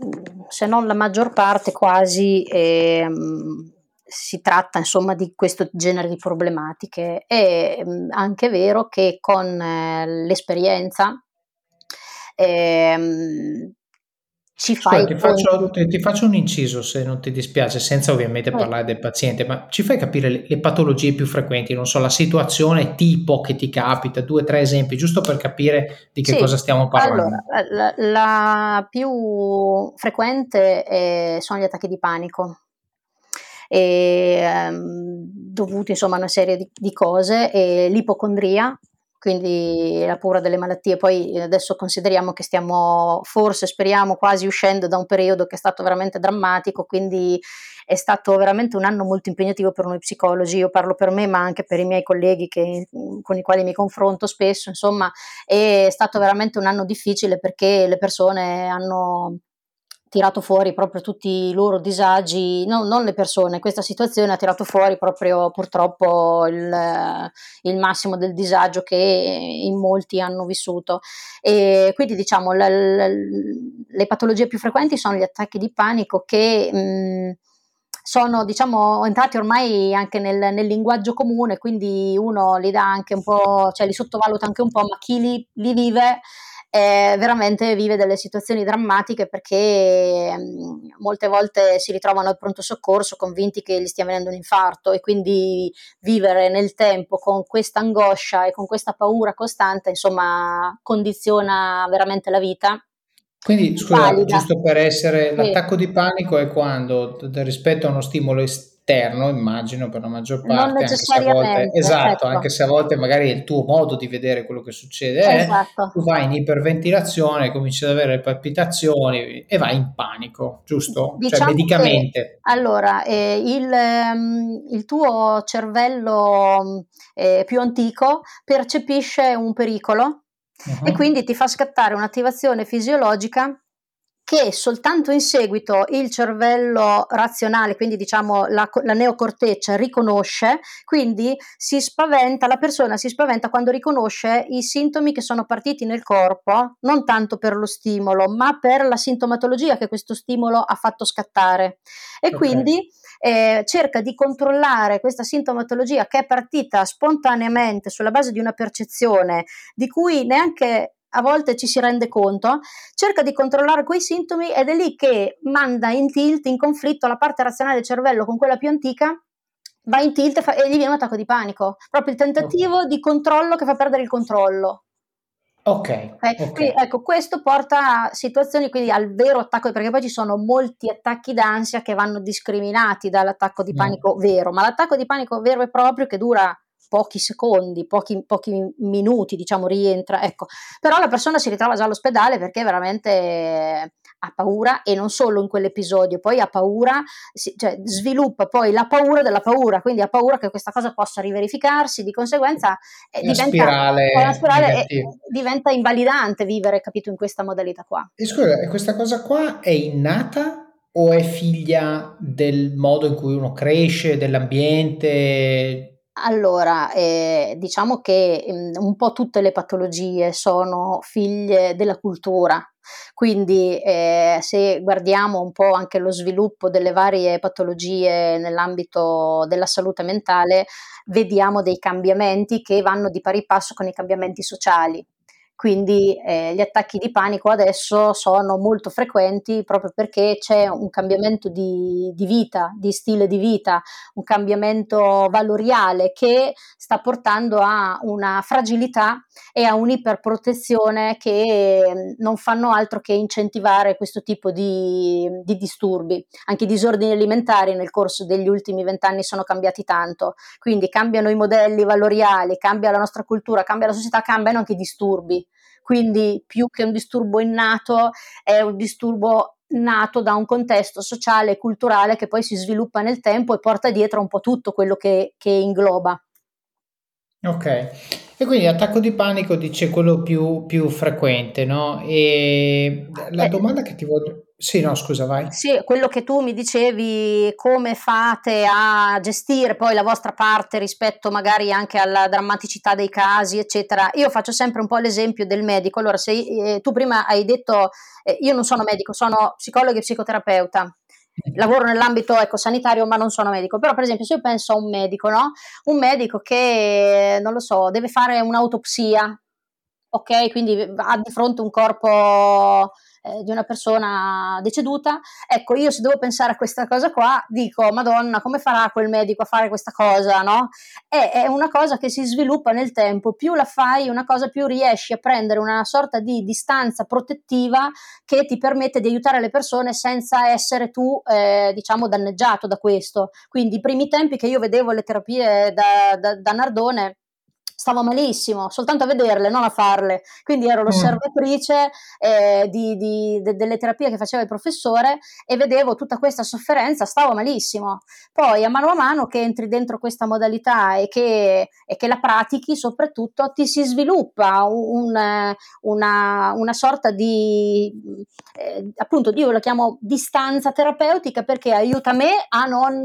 se non la maggior parte quasi ehm, si tratta insomma di questo genere di problematiche. È anche vero che con eh, l'esperienza ehm, ci fai Scusa, ti faccio, ti, ti faccio, un inciso se non ti dispiace, senza ovviamente parlare del paziente, ma ci fai capire le, le, patologie più frequenti, non so, la situazione tipo che ti capita, due o tre esempi, giusto per capire di che sì, cosa stiamo parlando. Allora, la, la più frequente è, sono gli attacchi di panico, e, ehm, dovuti insomma a una serie di, di cose, e l'ipocondria, quindi la paura delle malattie. Poi adesso consideriamo che stiamo forse, speriamo, quasi uscendo da un periodo che è stato veramente drammatico, quindi è stato veramente un anno molto impegnativo per noi psicologi, io parlo per me ma anche per i miei colleghi che, con i quali mi confronto spesso, insomma è stato veramente un anno difficile perché le persone hanno tirato fuori proprio tutti i loro disagi, no, non le persone, questa situazione ha tirato fuori proprio purtroppo il, il massimo del disagio che in molti hanno vissuto. E quindi diciamo la, la, le patologie più frequenti sono gli attacchi di panico che... Mh, sono diciamo entrati ormai anche nel, nel, linguaggio comune, quindi uno li dà anche un po', cioè li sottovaluta anche un po', ma chi li, li vive eh, veramente vive delle situazioni drammatiche perché mh, mm, molte volte si ritrovano al pronto soccorso convinti che gli stia venendo un infarto e quindi vivere nel tempo con questa angoscia e con questa paura costante, insomma, condiziona veramente la vita. Quindi, scusa, valida. giusto per essere, l'attacco di panico è quando rispetto a uno stimolo esterno esterno, immagino per la maggior parte, anche se, volte, esatto, ecco. anche se a volte magari è il tuo modo di vedere quello che succede, esatto. tu vai in iperventilazione, cominci ad avere palpitazioni e vai in panico, giusto? Cioè, diciamo cioè medicamente. Che, allora, eh, il, ehm, il, tuo cervello eh, più antico percepisce un pericolo uh-huh. e quindi ti fa scattare un'attivazione fisiologica che soltanto in seguito il cervello razionale, quindi diciamo la, la, neocorteccia, riconosce, quindi si spaventa, la persona si spaventa quando riconosce i sintomi che sono partiti nel corpo, non tanto per lo stimolo, ma per la sintomatologia che questo stimolo ha fatto scattare. E okay. quindi eh, cerca di controllare questa sintomatologia che è partita spontaneamente sulla base di una percezione di cui neanche a volte ci si rende conto, cerca di controllare quei sintomi ed è lì che manda in tilt, in conflitto la parte razionale del cervello con quella più antica va in tilt e, fa, e gli viene un attacco di panico. Proprio il tentativo okay. di controllo che fa perdere il controllo. Ok. okay. okay. Quindi, ecco, questo porta a situazioni, quindi al vero attacco, perché poi ci sono molti attacchi d'ansia che vanno discriminati dall'attacco di panico no. vero, ma l'attacco di panico vero e proprio che dura pochi secondi, pochi, pochi, minuti, diciamo, rientra, ecco. Però la persona si ritrova già all'ospedale perché veramente ha paura e non solo in quell'episodio, poi ha paura, si, cioè sviluppa poi la paura della paura, quindi ha paura che questa cosa possa riverificarsi, di conseguenza eh, diventa, spirale una spirale eh, diventa invalidante vivere, capito, in questa modalità qua. E scusa, questa cosa qua è innata o è figlia del modo in cui uno cresce, dell'ambiente? Allora, eh, diciamo che mh, mm, un po' tutte le patologie sono figlie della cultura, quindi eh, se guardiamo un po' anche lo sviluppo delle varie patologie nell'ambito della salute mentale, vediamo dei cambiamenti che vanno di pari passo con i cambiamenti sociali. Quindi eh, gli attacchi di panico adesso sono molto frequenti proprio perché c'è un cambiamento di, di, vita, di stile di vita, un cambiamento valoriale che sta portando a una fragilità e a un'iperprotezione che mm, non fanno altro che incentivare questo tipo di, di disturbi. Anche i disordini alimentari nel corso degli ultimi vent'anni sono cambiati tanto, quindi cambiano i modelli valoriali, cambia la nostra cultura, cambia la società, cambiano anche i disturbi quindi più che un disturbo innato è un disturbo nato da un contesto sociale e culturale che poi si sviluppa nel tempo e porta dietro un po' tutto quello che, che ingloba. Ok, E quindi attacco di panico dice quello più, più frequente, no? E la Eh, domanda che ti voglio... Sì, no, scusa, vai. Sì, quello che tu mi dicevi, come fate a gestire poi la vostra parte rispetto magari anche alla drammaticità dei casi, eccetera. Io faccio sempre un po' l'esempio del medico. Allora, se eh, tu prima hai detto, eh, io non sono medico, sono psicologo e psicoterapeuta. Lavoro nell'ambito ecco, sanitario, ma non sono medico. Però, per esempio, se io penso a un medico, no? Un medico che, non lo so, deve fare un'autopsia, ok? Quindi ha di fronte un corpo eh, di una persona deceduta. Ecco, io se devo pensare a questa cosa qua, dico, Madonna, come farà quel medico a fare questa cosa, no? È, è una cosa che si sviluppa nel tempo, più la fai, una cosa più riesci a prendere una sorta di distanza protettiva che ti permette di aiutare le persone senza essere tu, eh, diciamo, danneggiato da questo. Quindi i primi tempi che io vedevo le terapie da, da, da Nardone, stavo malissimo, soltanto a vederle, non a farle. Quindi ero l'osservatrice eh, di, di, de, delle terapie che faceva il professore e vedevo tutta questa sofferenza, stavo malissimo. Poi a mano a mano che entri dentro questa modalità e che, e che la pratichi, soprattutto ti si sviluppa un, una, una, sorta di, eh, appunto, io lo chiamo distanza terapeutica perché aiuta me a non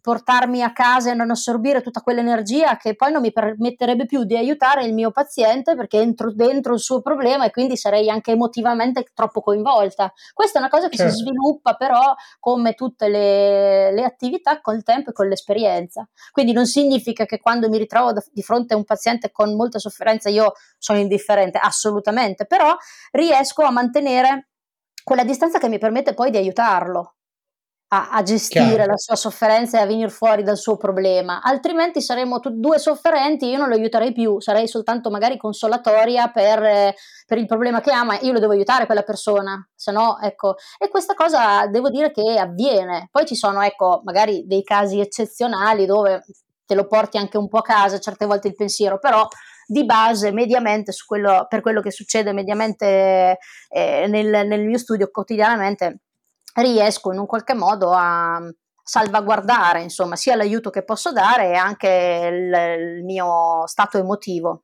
portarmi a casa e non assorbire tutta quell'energia che poi non mi permetterebbe più di aiutare il mio paziente perché entro dentro il suo problema e quindi sarei anche emotivamente troppo coinvolta. Questa è una cosa che certo. si sviluppa però come tutte le, le, attività col tempo e con l'esperienza. Quindi non significa che quando mi ritrovo di fronte a un paziente con molta sofferenza io sono indifferente, assolutamente, però riesco a mantenere quella distanza che mi permette poi di aiutarlo a, a gestire Chiaro. la sua sofferenza e a venire fuori dal suo problema, altrimenti saremmo tu, due sofferenti, io non lo aiuterei più, sarei soltanto magari consolatoria per, per, il problema che ha, ma io lo devo aiutare quella persona, se no, ecco, e questa cosa devo dire che avviene, poi ci sono, ecco, magari dei casi eccezionali dove te lo porti anche un po' a casa certe volte il pensiero, però di base mediamente quello, per quello che succede mediamente eh, nel, nel mio studio quotidianamente riesco in un qualche modo a salvaguardare insomma sia l'aiuto che posso dare e anche il, il mio stato emotivo.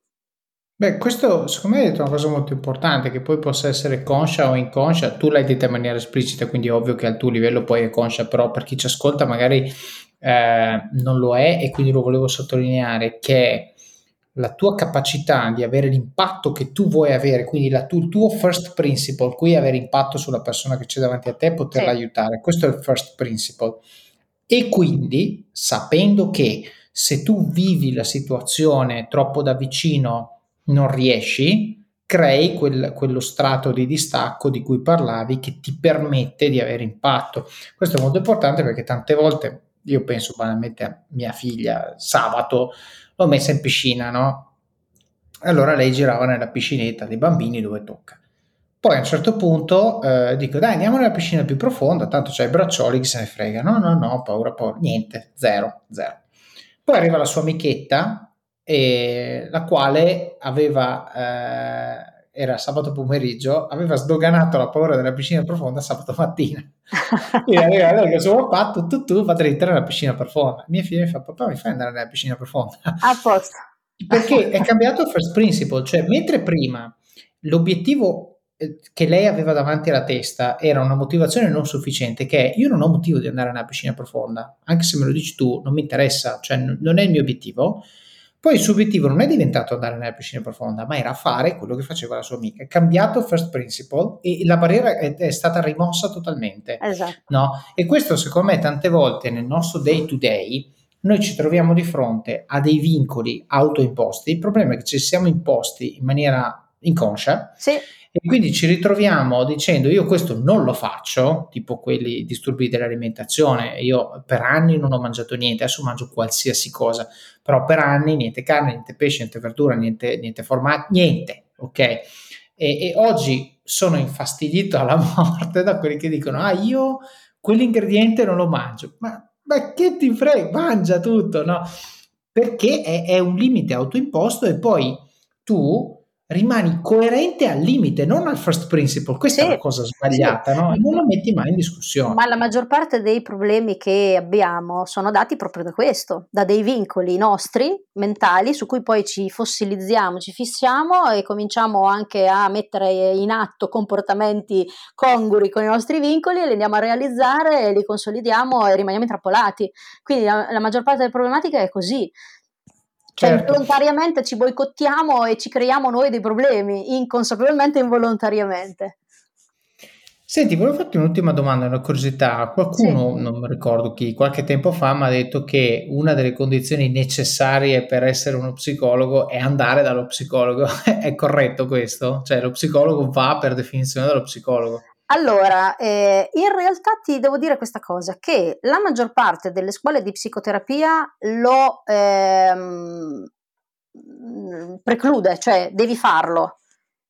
Beh, questo secondo me è una cosa molto importante, che poi possa essere conscia o inconscia, tu l'hai detta in maniera esplicita, quindi è ovvio che al tuo livello poi è conscia, però per chi ci ascolta magari eh, non lo è e quindi lo volevo sottolineare che la tua capacità di avere l'impatto che tu vuoi avere, quindi la tu, il tuo first principle, qui avere impatto sulla persona che c'è davanti a te, poterla sì. aiutare. Questo è il first principle. E quindi, sapendo che se tu vivi la situazione troppo da vicino, non riesci, crei quel, quello strato di distacco di cui parlavi che ti permette di avere impatto. Questo è molto importante perché tante volte, io penso banalmente a mia figlia, sabato, l'ho messa in piscina, no? Allora lei girava nella piscinetta dei bambini dove tocca. Poi a un certo punto eh, dico dai andiamo nella piscina più profonda, tanto c'hai i braccioli, chi se ne frega. No, no, no, paura, paura, niente, zero, zero. Poi arriva la sua amichetta, eh, la quale aveva, eh, era sabato pomeriggio, aveva sdoganato la paura della piscina profonda sabato mattina. Quindi arriva lei suo papà, tu, tu, tu, fate entrare nella piscina profonda. Mia figlia mi fa, papà mi fai andare nella piscina profonda? A posto. Perché è cambiato il first principle, cioè mentre prima l'obiettivo eh, che lei aveva davanti alla testa era una motivazione non sufficiente, che è io non ho motivo di andare nella piscina profonda, anche se me lo dici tu, non mi interessa, cioè non è il mio obiettivo, poi il suo obiettivo non è diventato andare nella piscina profonda, ma era fare quello che faceva la sua amica. È cambiato first principle e la barriera è, è stata rimossa totalmente. Esatto. No? E questo secondo me tante volte nel nostro day to day noi ci troviamo di fronte a dei vincoli autoimposti. Il problema è che ci siamo imposti in maniera inconscia. Sì e quindi ci ritroviamo dicendo io questo non lo faccio, tipo quelli disturbi dell'alimentazione, io per anni non ho mangiato niente, adesso mangio qualsiasi cosa, però per anni niente carne, niente pesce, niente verdura, niente, niente formaggio, niente, ok? E, e, oggi sono infastidito alla morte da quelli che dicono ah io quell'ingrediente non lo mangio, ma, ma che ti frega, mangia tutto, no? Perché è, è un limite autoimposto e poi tu rimani coerente al limite, non al first principle. Questa sì, è la cosa sbagliata, sì. no? E non la metti mai in discussione. Ma la maggior parte dei problemi che abbiamo sono dati proprio da questo, da dei vincoli nostri, mentali, su cui poi ci fossilizziamo, ci fissiamo e cominciamo anche a mettere in atto comportamenti congrui con i nostri vincoli, li andiamo a realizzare, li consolidiamo e rimaniamo intrappolati. Quindi la, la maggior parte delle problematiche è così. Cioè, certo. volontariamente ci boicottiamo e ci creiamo noi dei problemi, inconsapevolmente e involontariamente. Senti, volevo farti un'ultima domanda, una curiosità. Qualcuno, sì. non mi ricordo chi, qualche tempo fa mi ha detto che una delle condizioni necessarie per essere uno psicologo è andare dallo psicologo. è corretto questo? Cioè, lo psicologo va per definizione dallo psicologo. Allora, eh, in realtà ti devo dire questa cosa, che la maggior parte delle scuole di psicoterapia lo ehm, preclude, cioè devi farlo.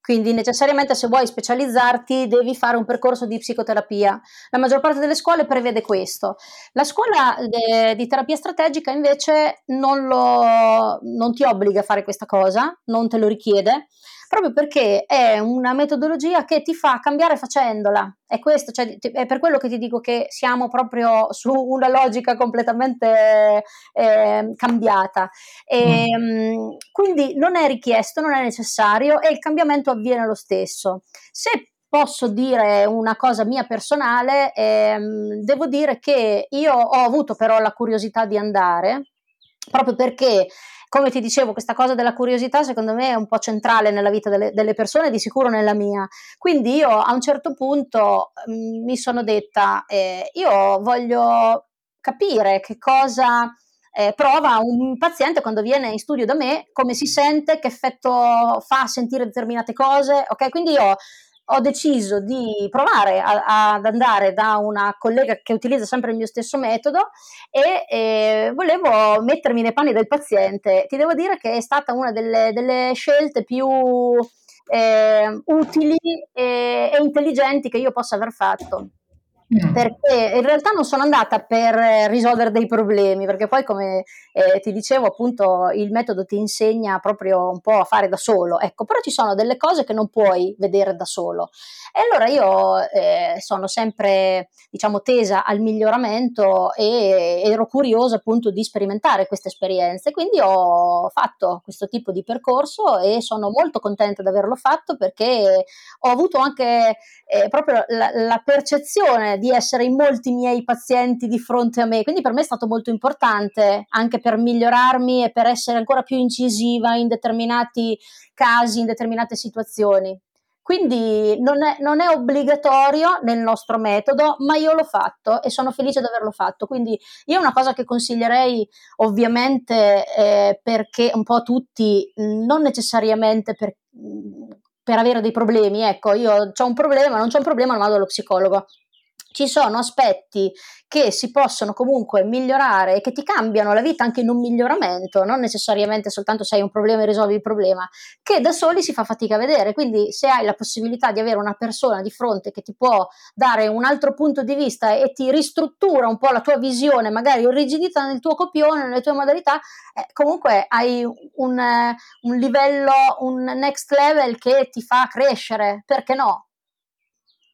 Quindi necessariamente se vuoi specializzarti devi fare un percorso di psicoterapia. La maggior parte delle scuole prevede questo. La scuola de, di terapia strategica invece non, lo, non ti obbliga a fare questa cosa, non te lo richiede proprio perché è una metodologia che ti fa cambiare facendola. È questo, cioè, è per quello che ti dico che siamo proprio su una logica completamente eh, cambiata. E, mm. Quindi non è richiesto, non è necessario e il cambiamento avviene lo stesso. Se posso dire una cosa mia personale, ehm, devo dire che io ho avuto però la curiosità di andare, proprio perché come ti dicevo, questa cosa della curiosità secondo me è un po' centrale nella vita delle, delle persone, di sicuro nella mia. Quindi io a un certo punto mm, mi sono detta, eh, io voglio capire che cosa eh, prova un paziente quando viene in studio da me, come si sente, che effetto fa sentire determinate cose, ok? Quindi io ho deciso di provare a, ad andare da una collega che utilizza sempre il mio stesso metodo e, e, volevo mettermi nei panni del paziente. Ti devo dire che è stata una delle, delle scelte più eh, utili e, e intelligenti che io possa aver fatto. Mm. perché in realtà non sono andata per risolvere dei problemi, perché poi come eh, ti dicevo appunto il metodo ti insegna proprio un po' a fare da solo, ecco, però ci sono delle cose che non puoi vedere da solo. E allora io eh, sono sempre diciamo tesa al miglioramento e ero curiosa appunto di sperimentare queste esperienze, quindi ho fatto questo tipo di percorso e sono molto contenta di averlo fatto perché ho avuto anche eh, proprio la, la percezione essere in molti miei pazienti di fronte a me, quindi per me è stato molto importante anche per migliorarmi e per essere ancora più incisiva in determinati casi, in determinate situazioni. Quindi non è, non è, obbligatorio nel nostro metodo, ma io l'ho fatto e sono felice di averlo fatto. Quindi io una cosa che consiglierei ovviamente eh, perché un po' tutti, non necessariamente per, per avere dei problemi, ecco, io ho un problema, non c'è un problema, non vado allo psicologo ci sono aspetti che si possono comunque migliorare e che ti cambiano la vita anche in un miglioramento, non necessariamente soltanto se hai un problema e risolvi il problema, che da soli si fa fatica a vedere. Quindi se hai la possibilità di avere una persona di fronte che ti può dare un altro punto di vista e ti ristruttura un po' la tua visione, magari irrigidita nel tuo copione, nelle tue modalità, eh, comunque hai un, un livello, un next level che ti fa crescere, perché no?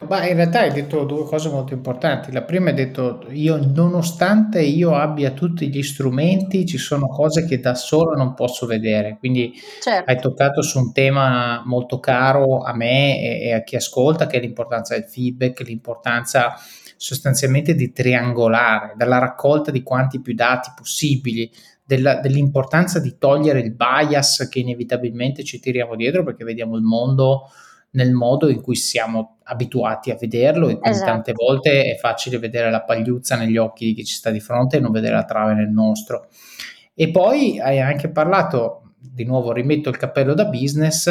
Beh, in realtà hai detto due cose molto importanti. La prima hai detto, io nonostante io abbia tutti gli strumenti, ci sono cose che da solo non posso vedere. Quindi certo. hai toccato su un tema molto caro a me e, e a chi ascolta, che è l'importanza del feedback, l'importanza sostanzialmente di triangolare, dalla raccolta di quanti più dati possibili, della, dell'importanza di togliere il bias che inevitabilmente ci tiriamo dietro perché vediamo il mondo nel modo in cui siamo abituati a vederlo e quindi esatto. tante volte è facile vedere la pagliuzza negli occhi di chi ci sta di fronte e non vedere la trave nel nostro. E poi hai anche parlato, di nuovo rimetto il cappello da business,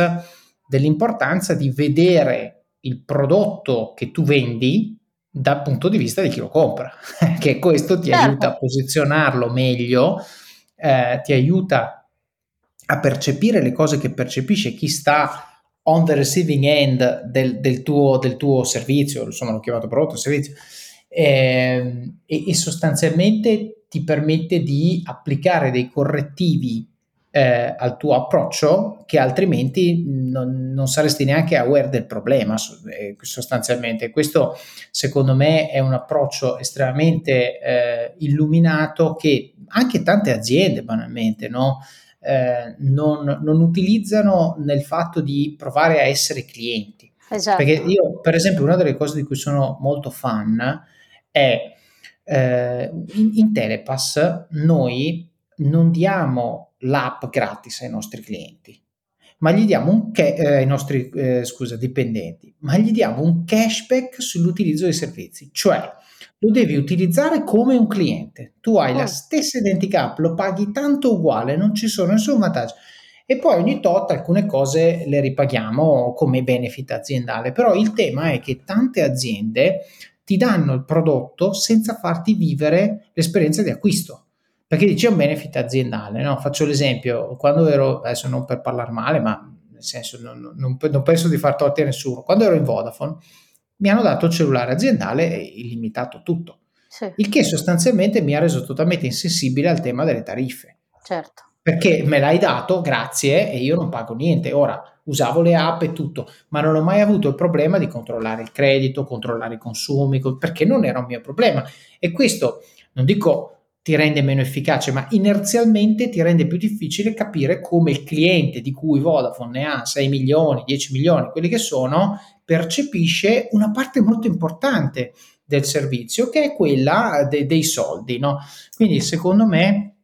dell'importanza di vedere il prodotto che tu vendi dal punto di vista di chi lo compra, che questo ti certo. aiuta a posizionarlo meglio, eh, ti aiuta a percepire le cose che percepisce chi sta on the receiving end del, del, tuo, del tuo, servizio, insomma l'ho chiamato prodotto, servizio, eh, e, e, sostanzialmente ti permette di applicare dei correttivi eh, al tuo approccio che altrimenti non, non, saresti neanche aware del problema eh, sostanzialmente. Questo secondo me è un approccio estremamente eh, illuminato che anche tante aziende banalmente no? Eh, non, non, utilizzano nel fatto di provare a essere clienti. Esatto. Perché io, per esempio, una delle cose di cui sono molto fan è eh, in, in Telepass noi non diamo l'app gratis ai nostri clienti, ma gli diamo un ca- eh, ai nostri eh, scusa, dipendenti, ma gli diamo un cashback sull'utilizzo dei servizi, cioè lo devi utilizzare come un cliente. Tu hai oh. la stessa identica app, lo paghi tanto uguale, non ci sono nessun vantaggio. E poi ogni tot alcune cose le ripaghiamo come benefit aziendale. Però il tema è che tante aziende ti danno il prodotto senza farti vivere l'esperienza di acquisto. Perché dice un benefit aziendale, no? Faccio l'esempio, quando ero, adesso non per parlare male, ma nel senso non, non, non penso di far torti a nessuno, quando ero in Vodafone mi hanno dato il cellulare aziendale illimitato tutto. Sì. Il che sostanzialmente mi ha reso totalmente insensibile al tema delle tariffe. Certo. Perché me l'hai dato, grazie, e io non pago niente. Ora usavo le app e tutto, ma non ho mai avuto il problema di controllare il credito, controllare i consumi, perché non era un mio problema. E questo, non dico ti rende meno efficace, ma inerzialmente ti rende più difficile capire come il cliente di cui Vodafone ne ha 6 milioni, 10 milioni, quelli che sono, percepisce una parte molto importante del servizio che è quella de- dei soldi. No? Quindi secondo me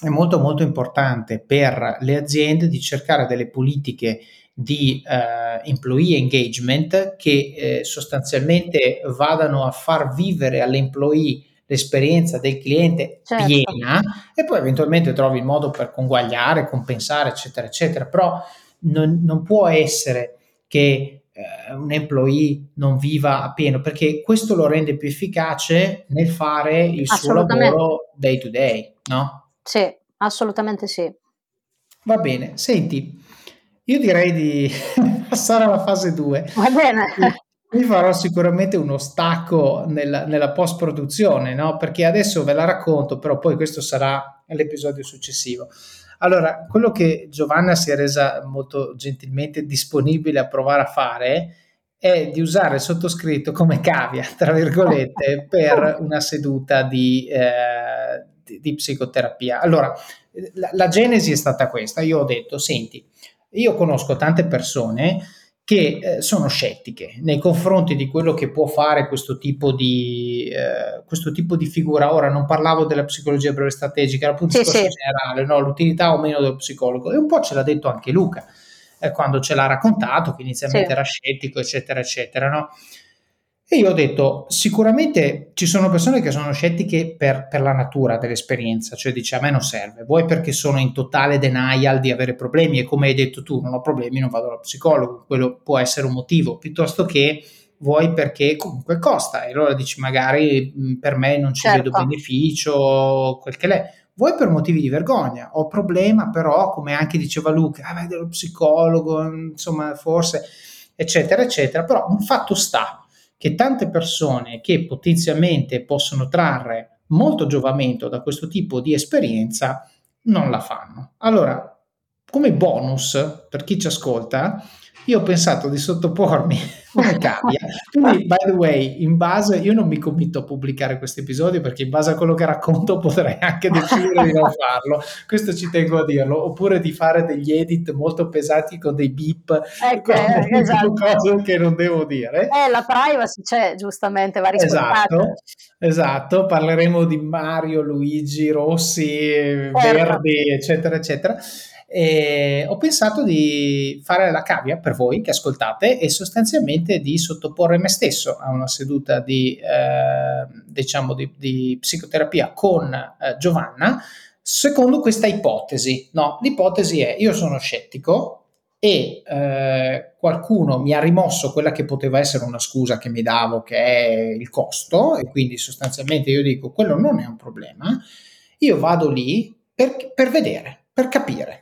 è molto molto importante per le aziende di cercare delle politiche di uh, employee engagement che eh, sostanzialmente vadano a far vivere all'employee l'esperienza del cliente certo. piena e poi eventualmente trovi il modo per conguagliare, compensare, eccetera, eccetera. Però non, non può essere che eh, un employee non viva a pieno perché questo lo rende più efficace nel fare il suo lavoro day to day, no? Sì, assolutamente sì. Va bene, senti, io direi di passare alla fase 2. Va bene. Mi farò sicuramente uno stacco nella, nella post-produzione, no? Perché adesso ve la racconto, però poi questo sarà l'episodio successivo. Allora, quello che Giovanna si è resa molto gentilmente disponibile a provare a fare è di usare il sottoscritto come cavia, tra virgolette, per una seduta di, eh, di, di psicoterapia. Allora, la, la genesi è stata questa. Io ho detto, senti, io conosco tante persone che eh, sono scettiche nei confronti di quello che può fare questo tipo di, eh, questo tipo di figura. Ora non parlavo della psicologia breve strategica, era appunto sì, sì. generale, no? l'utilità o meno dello psicologo. E un po' ce l'ha detto anche Luca eh, quando ce l'ha raccontato, che inizialmente sì. era scettico, eccetera, eccetera. No? E io ho detto, sicuramente ci sono persone che sono scettiche per, per, la natura dell'esperienza, cioè dice a me non serve, vuoi perché sono in totale denial di avere problemi e come hai detto tu non ho problemi, non vado allo psicologo, quello può essere un motivo, piuttosto che vuoi perché comunque costa e allora dici magari per me non ci certo. vedo beneficio, quel che l'è. Vuoi per motivi di vergogna, ho problema però, come anche diceva Luca, ah, vai dallo psicologo, insomma forse, eccetera, eccetera, però un fatto sta che tante persone che potenzialmente possono trarre molto giovamento da questo tipo di esperienza non la fanno. Allora, come bonus per chi ci ascolta, io ho pensato di sottopormi come cambia. Quindi, by the way, in base, io non mi committo a pubblicare questo episodio perché in base a quello che racconto potrei anche decidere di non farlo. Questo ci tengo a dirlo. Oppure di fare degli edit molto pesanti con dei beep, ecco, con esatto. cose che non devo dire. Eh, la privacy c'è, giustamente, va rispettata. Esatto, esatto. Parleremo di Mario, Luigi, Rossi, certo. Verdi, eccetera, eccetera. E ho pensato di fare la cavia per voi che ascoltate e sostanzialmente di sottoporre me stesso a una seduta di, eh, diciamo di, di, psicoterapia con eh, Giovanna secondo questa ipotesi. No, l'ipotesi è io sono scettico, e eh, qualcuno mi ha rimosso quella che poteva essere una scusa che mi davo che è il costo e quindi sostanzialmente io dico quello non è un problema, io vado lì per, per vedere, per capire.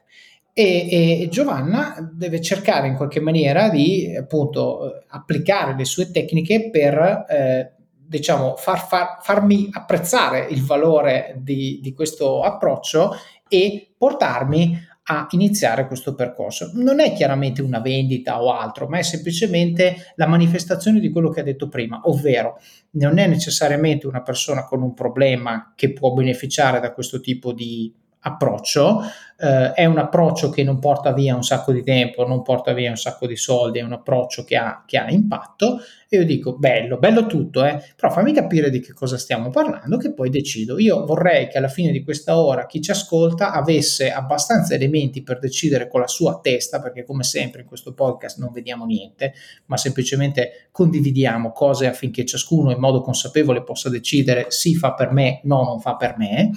E, e, Giovanna deve cercare in qualche maniera di appunto applicare le sue tecniche per eh, diciamo far, far, farmi apprezzare il valore di, di questo approccio e portarmi a iniziare questo percorso. Non è chiaramente una vendita o altro, ma è semplicemente la manifestazione di quello che ha detto prima, ovvero non è necessariamente una persona con un problema che può beneficiare da questo tipo di approccio, eh, è un approccio che non porta via un sacco di tempo, non porta via un sacco di soldi, è un approccio che ha, che ha impatto. E io dico bello, bello tutto, eh, però fammi capire di che cosa stiamo parlando che poi decido. Io vorrei che alla fine di questa ora chi ci ascolta avesse abbastanza elementi per decidere con la sua testa, perché come sempre in questo podcast non vediamo niente, ma semplicemente condividiamo cose affinché ciascuno in modo consapevole possa decidere sì fa per me, no non fa per me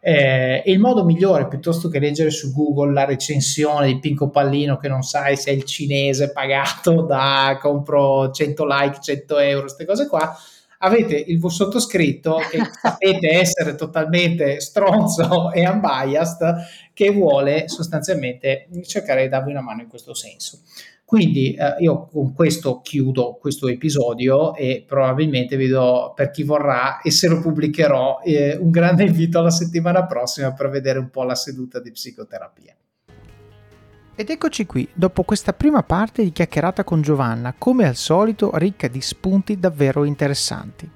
eh, il modo migliore, piuttosto che leggere su Google la recensione di Pinco Pallino che non sai se è il cinese pagato da compro 100 like, 100 euro, queste cose qua, avete il sottoscritto che sapete essere totalmente stronzo e unbiased che vuole sostanzialmente cercare di darvi una mano in questo senso. Quindi eh, io con questo chiudo questo episodio e probabilmente vi do per chi vorrà e se lo pubblicherò eh, un grande invito alla settimana prossima per vedere un po' la seduta di psicoterapia. Ed eccoci qui, dopo questa prima parte di chiacchierata con Giovanna, come al solito ricca di spunti davvero interessanti.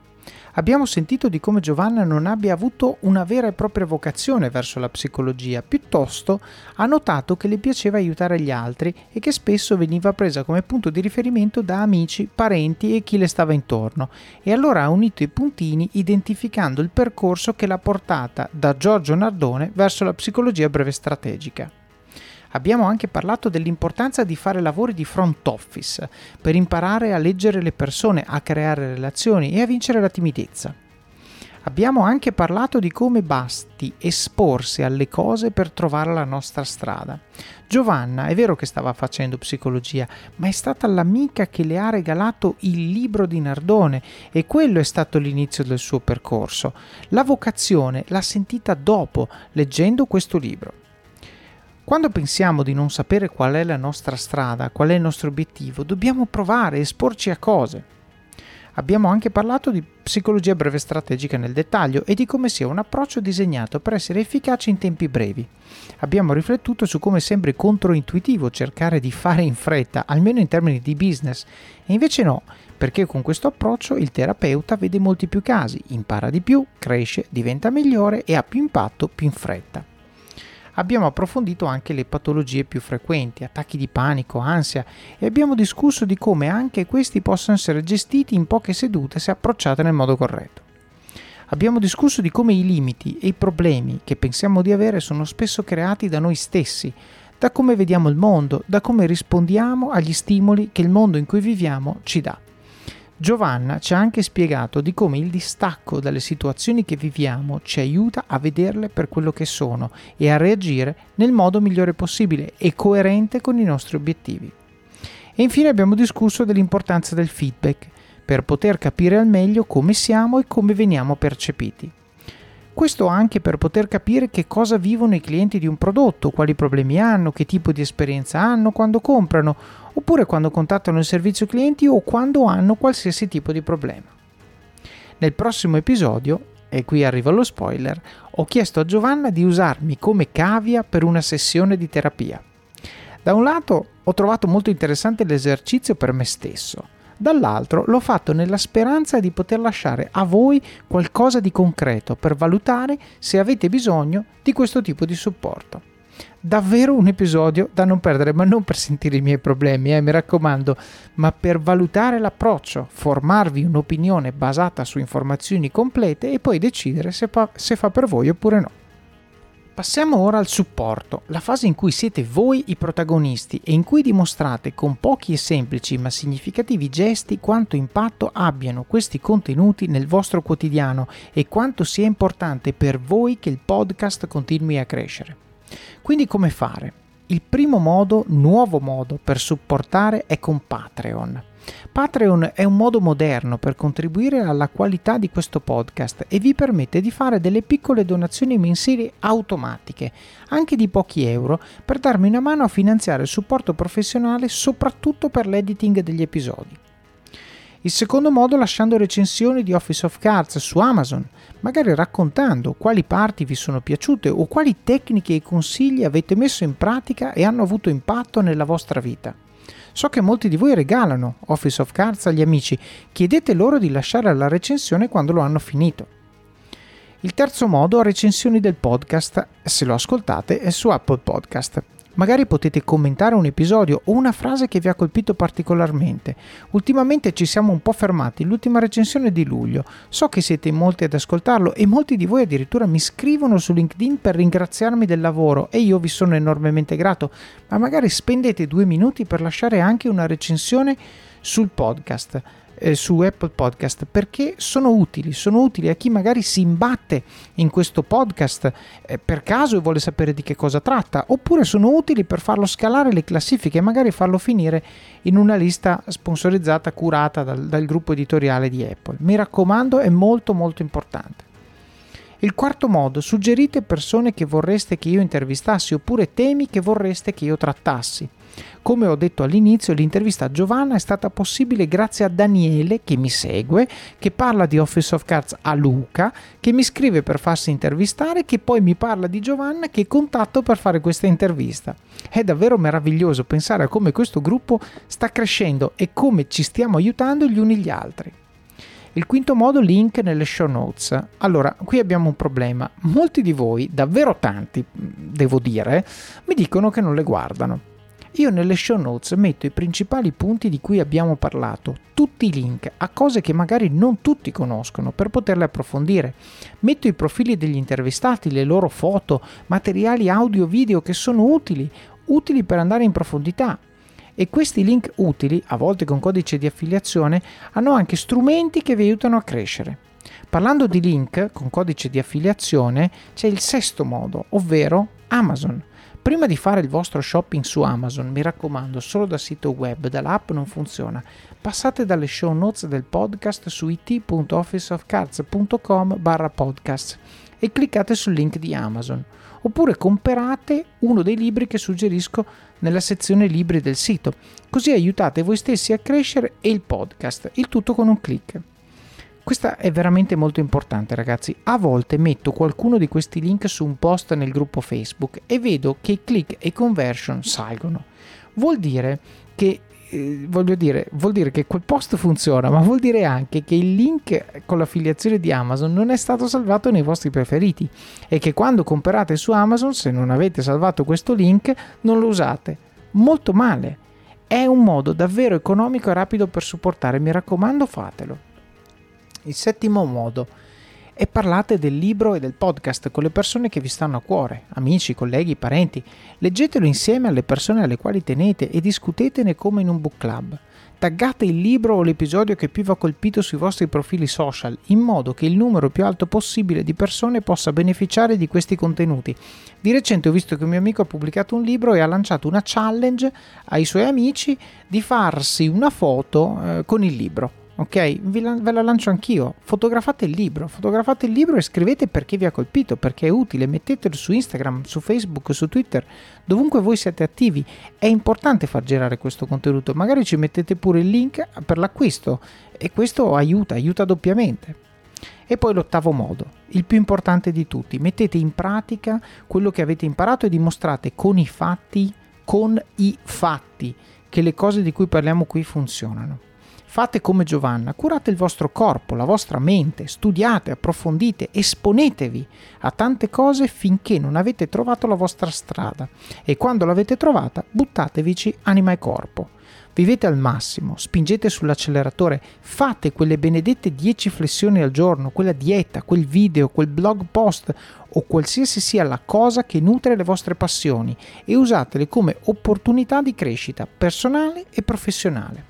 Abbiamo sentito di come Giovanna non abbia avuto una vera e propria vocazione verso la psicologia, piuttosto ha notato che le piaceva aiutare gli altri e che spesso veniva presa come punto di riferimento da amici, parenti e chi le stava intorno, e allora ha unito i puntini identificando il percorso che l'ha portata da Giorgio Nardone verso la psicologia breve strategica. Abbiamo anche parlato dell'importanza di fare lavori di front office per imparare a leggere le persone, a creare relazioni e a vincere la timidezza. Abbiamo anche parlato di come basti esporsi alle cose per trovare la nostra strada. Giovanna è vero che stava facendo psicologia, ma è stata l'amica che le ha regalato il libro di Nardone e quello è stato l'inizio del suo percorso. La vocazione l'ha sentita dopo, leggendo questo libro. Quando pensiamo di non sapere qual è la nostra strada, qual è il nostro obiettivo, dobbiamo provare, esporci a cose. Abbiamo anche parlato di psicologia breve strategica nel dettaglio e di come sia un approccio disegnato per essere efficace in tempi brevi. Abbiamo riflettuto su come sembri controintuitivo cercare di fare in fretta, almeno in termini di business, e invece no, perché con questo approccio il terapeuta vede molti più casi, impara di più, cresce, diventa migliore e ha più impatto più in fretta abbiamo approfondito anche le patologie più frequenti, attacchi di panico, ansia e abbiamo discusso di come anche questi possano essere gestiti in poche sedute se approcciate nel modo corretto. Abbiamo discusso di come i limiti e i problemi che pensiamo di avere sono spesso creati da noi stessi, da come vediamo il mondo, da come rispondiamo agli stimoli che il mondo in cui viviamo ci dà. Giovanna ci ha anche spiegato di come il distacco dalle situazioni che viviamo ci aiuta a vederle per quello che sono e a reagire nel modo migliore possibile e coerente con i nostri obiettivi. E infine abbiamo discusso dell'importanza del feedback per poter capire al meglio come siamo e come veniamo percepiti. Questo anche per poter capire che cosa vivono i clienti di un prodotto, quali problemi hanno, che tipo di esperienza hanno quando comprano, oppure quando contattano il servizio clienti o quando hanno qualsiasi tipo di problema. Nel prossimo episodio, e qui arriva lo spoiler, ho chiesto a Giovanna di usarmi come cavia per una sessione di terapia. Da un lato ho trovato molto interessante l'esercizio per me stesso, dall'altro l'ho fatto nella speranza di poter lasciare a voi qualcosa di concreto per valutare se avete bisogno di questo tipo di supporto. Davvero un episodio da non perdere, ma non per sentire i miei problemi, eh, mi raccomando, ma per valutare l'approccio, formarvi un'opinione basata su informazioni complete e poi decidere se, pa- se fa per voi oppure no. Passiamo ora al supporto, la fase in cui siete voi i protagonisti e in cui dimostrate con pochi e semplici ma significativi gesti quanto impatto abbiano questi contenuti nel vostro quotidiano e quanto sia importante per voi che il podcast continui a crescere. Quindi come fare? Il primo modo, nuovo modo per supportare è con Patreon. Patreon è un modo moderno per contribuire alla qualità di questo podcast e vi permette di fare delle piccole donazioni mensili automatiche, anche di pochi euro, per darmi una mano a finanziare il supporto professionale soprattutto per l'editing degli episodi. Il secondo modo lasciando recensioni di Office of Cards su Amazon, magari raccontando quali parti vi sono piaciute o quali tecniche e consigli avete messo in pratica e hanno avuto impatto nella vostra vita. So che molti di voi regalano Office of Cards agli amici, chiedete loro di lasciare la recensione quando lo hanno finito. Il terzo modo, recensioni del podcast, se lo ascoltate, è su Apple Podcast. Magari potete commentare un episodio o una frase che vi ha colpito particolarmente. Ultimamente ci siamo un po' fermati, l'ultima recensione di luglio. So che siete molti ad ascoltarlo e molti di voi addirittura mi scrivono su LinkedIn per ringraziarmi del lavoro e io vi sono enormemente grato, ma magari spendete due minuti per lasciare anche una recensione sul podcast eh, su Apple Podcast perché sono utili, sono utili a chi magari si imbatte in questo podcast eh, per caso e vuole sapere di che cosa tratta, oppure sono utili per farlo scalare le classifiche e magari farlo finire in una lista sponsorizzata, curata dal, dal gruppo editoriale di Apple. Mi raccomando, è molto molto importante. Il quarto modo, suggerite persone che vorreste che io intervistassi oppure temi che vorreste che io trattassi. Come ho detto all'inizio, l'intervista a Giovanna è stata possibile grazie a Daniele che mi segue, che parla di Office of Cards a Luca, che mi scrive per farsi intervistare, che poi mi parla di Giovanna che contatto per fare questa intervista. È davvero meraviglioso pensare a come questo gruppo sta crescendo e come ci stiamo aiutando gli uni gli altri. Il quinto modo, link nelle show notes. Allora, qui abbiamo un problema. Molti di voi, davvero tanti, devo dire, mi dicono che non le guardano. Io nelle show notes metto i principali punti di cui abbiamo parlato, tutti i link a cose che magari non tutti conoscono per poterle approfondire. Metto i profili degli intervistati, le loro foto, materiali audio video che sono utili, utili per andare in profondità. E questi link utili, a volte con codice di affiliazione, hanno anche strumenti che vi aiutano a crescere. Parlando di link con codice di affiliazione, c'è il sesto modo, ovvero Amazon. Prima di fare il vostro shopping su Amazon, mi raccomando, solo dal sito web, dall'app non funziona. Passate dalle show notes del podcast su it.officeofcards.com barra podcast e cliccate sul link di Amazon. Oppure comprate uno dei libri che suggerisco nella sezione libri del sito, così aiutate voi stessi a crescere e il podcast, il tutto con un clic. Questa è veramente molto importante ragazzi. A volte metto qualcuno di questi link su un post nel gruppo Facebook e vedo che i click e conversion salgono. Vuol dire che eh, voglio dire, vuol dire che quel post funziona, ma vuol dire anche che il link con l'affiliazione di Amazon non è stato salvato nei vostri preferiti e che quando comprate su Amazon, se non avete salvato questo link, non lo usate. Molto male. È un modo davvero economico e rapido per supportare, mi raccomando fatelo. Il settimo modo è parlate del libro e del podcast con le persone che vi stanno a cuore, amici, colleghi, parenti. Leggetelo insieme alle persone alle quali tenete e discutetene come in un book club. Taggate il libro o l'episodio che più vi ha colpito sui vostri profili social, in modo che il numero più alto possibile di persone possa beneficiare di questi contenuti. Di recente ho visto che un mio amico ha pubblicato un libro e ha lanciato una challenge ai suoi amici di farsi una foto eh, con il libro ok? ve la lancio anch'io. Fotografate il libro, fotografate il libro e scrivete perché vi ha colpito, perché è utile, mettetelo su Instagram, su Facebook, su Twitter, dovunque voi siete attivi. È importante far girare questo contenuto, magari ci mettete pure il link per l'acquisto e questo aiuta, aiuta doppiamente. E poi l'ottavo modo, il più importante di tutti, mettete in pratica quello che avete imparato e dimostrate con i fatti, con i fatti, che le cose di cui parliamo qui funzionano. Fate come Giovanna, curate il vostro corpo, la vostra mente, studiate, approfondite, esponetevi a tante cose finché non avete trovato la vostra strada e quando l'avete trovata buttatevici anima e corpo. Vivete al massimo, spingete sull'acceleratore, fate quelle benedette 10 flessioni al giorno, quella dieta, quel video, quel blog post o qualsiasi sia la cosa che nutre le vostre passioni e usatele come opportunità di crescita personale e professionale.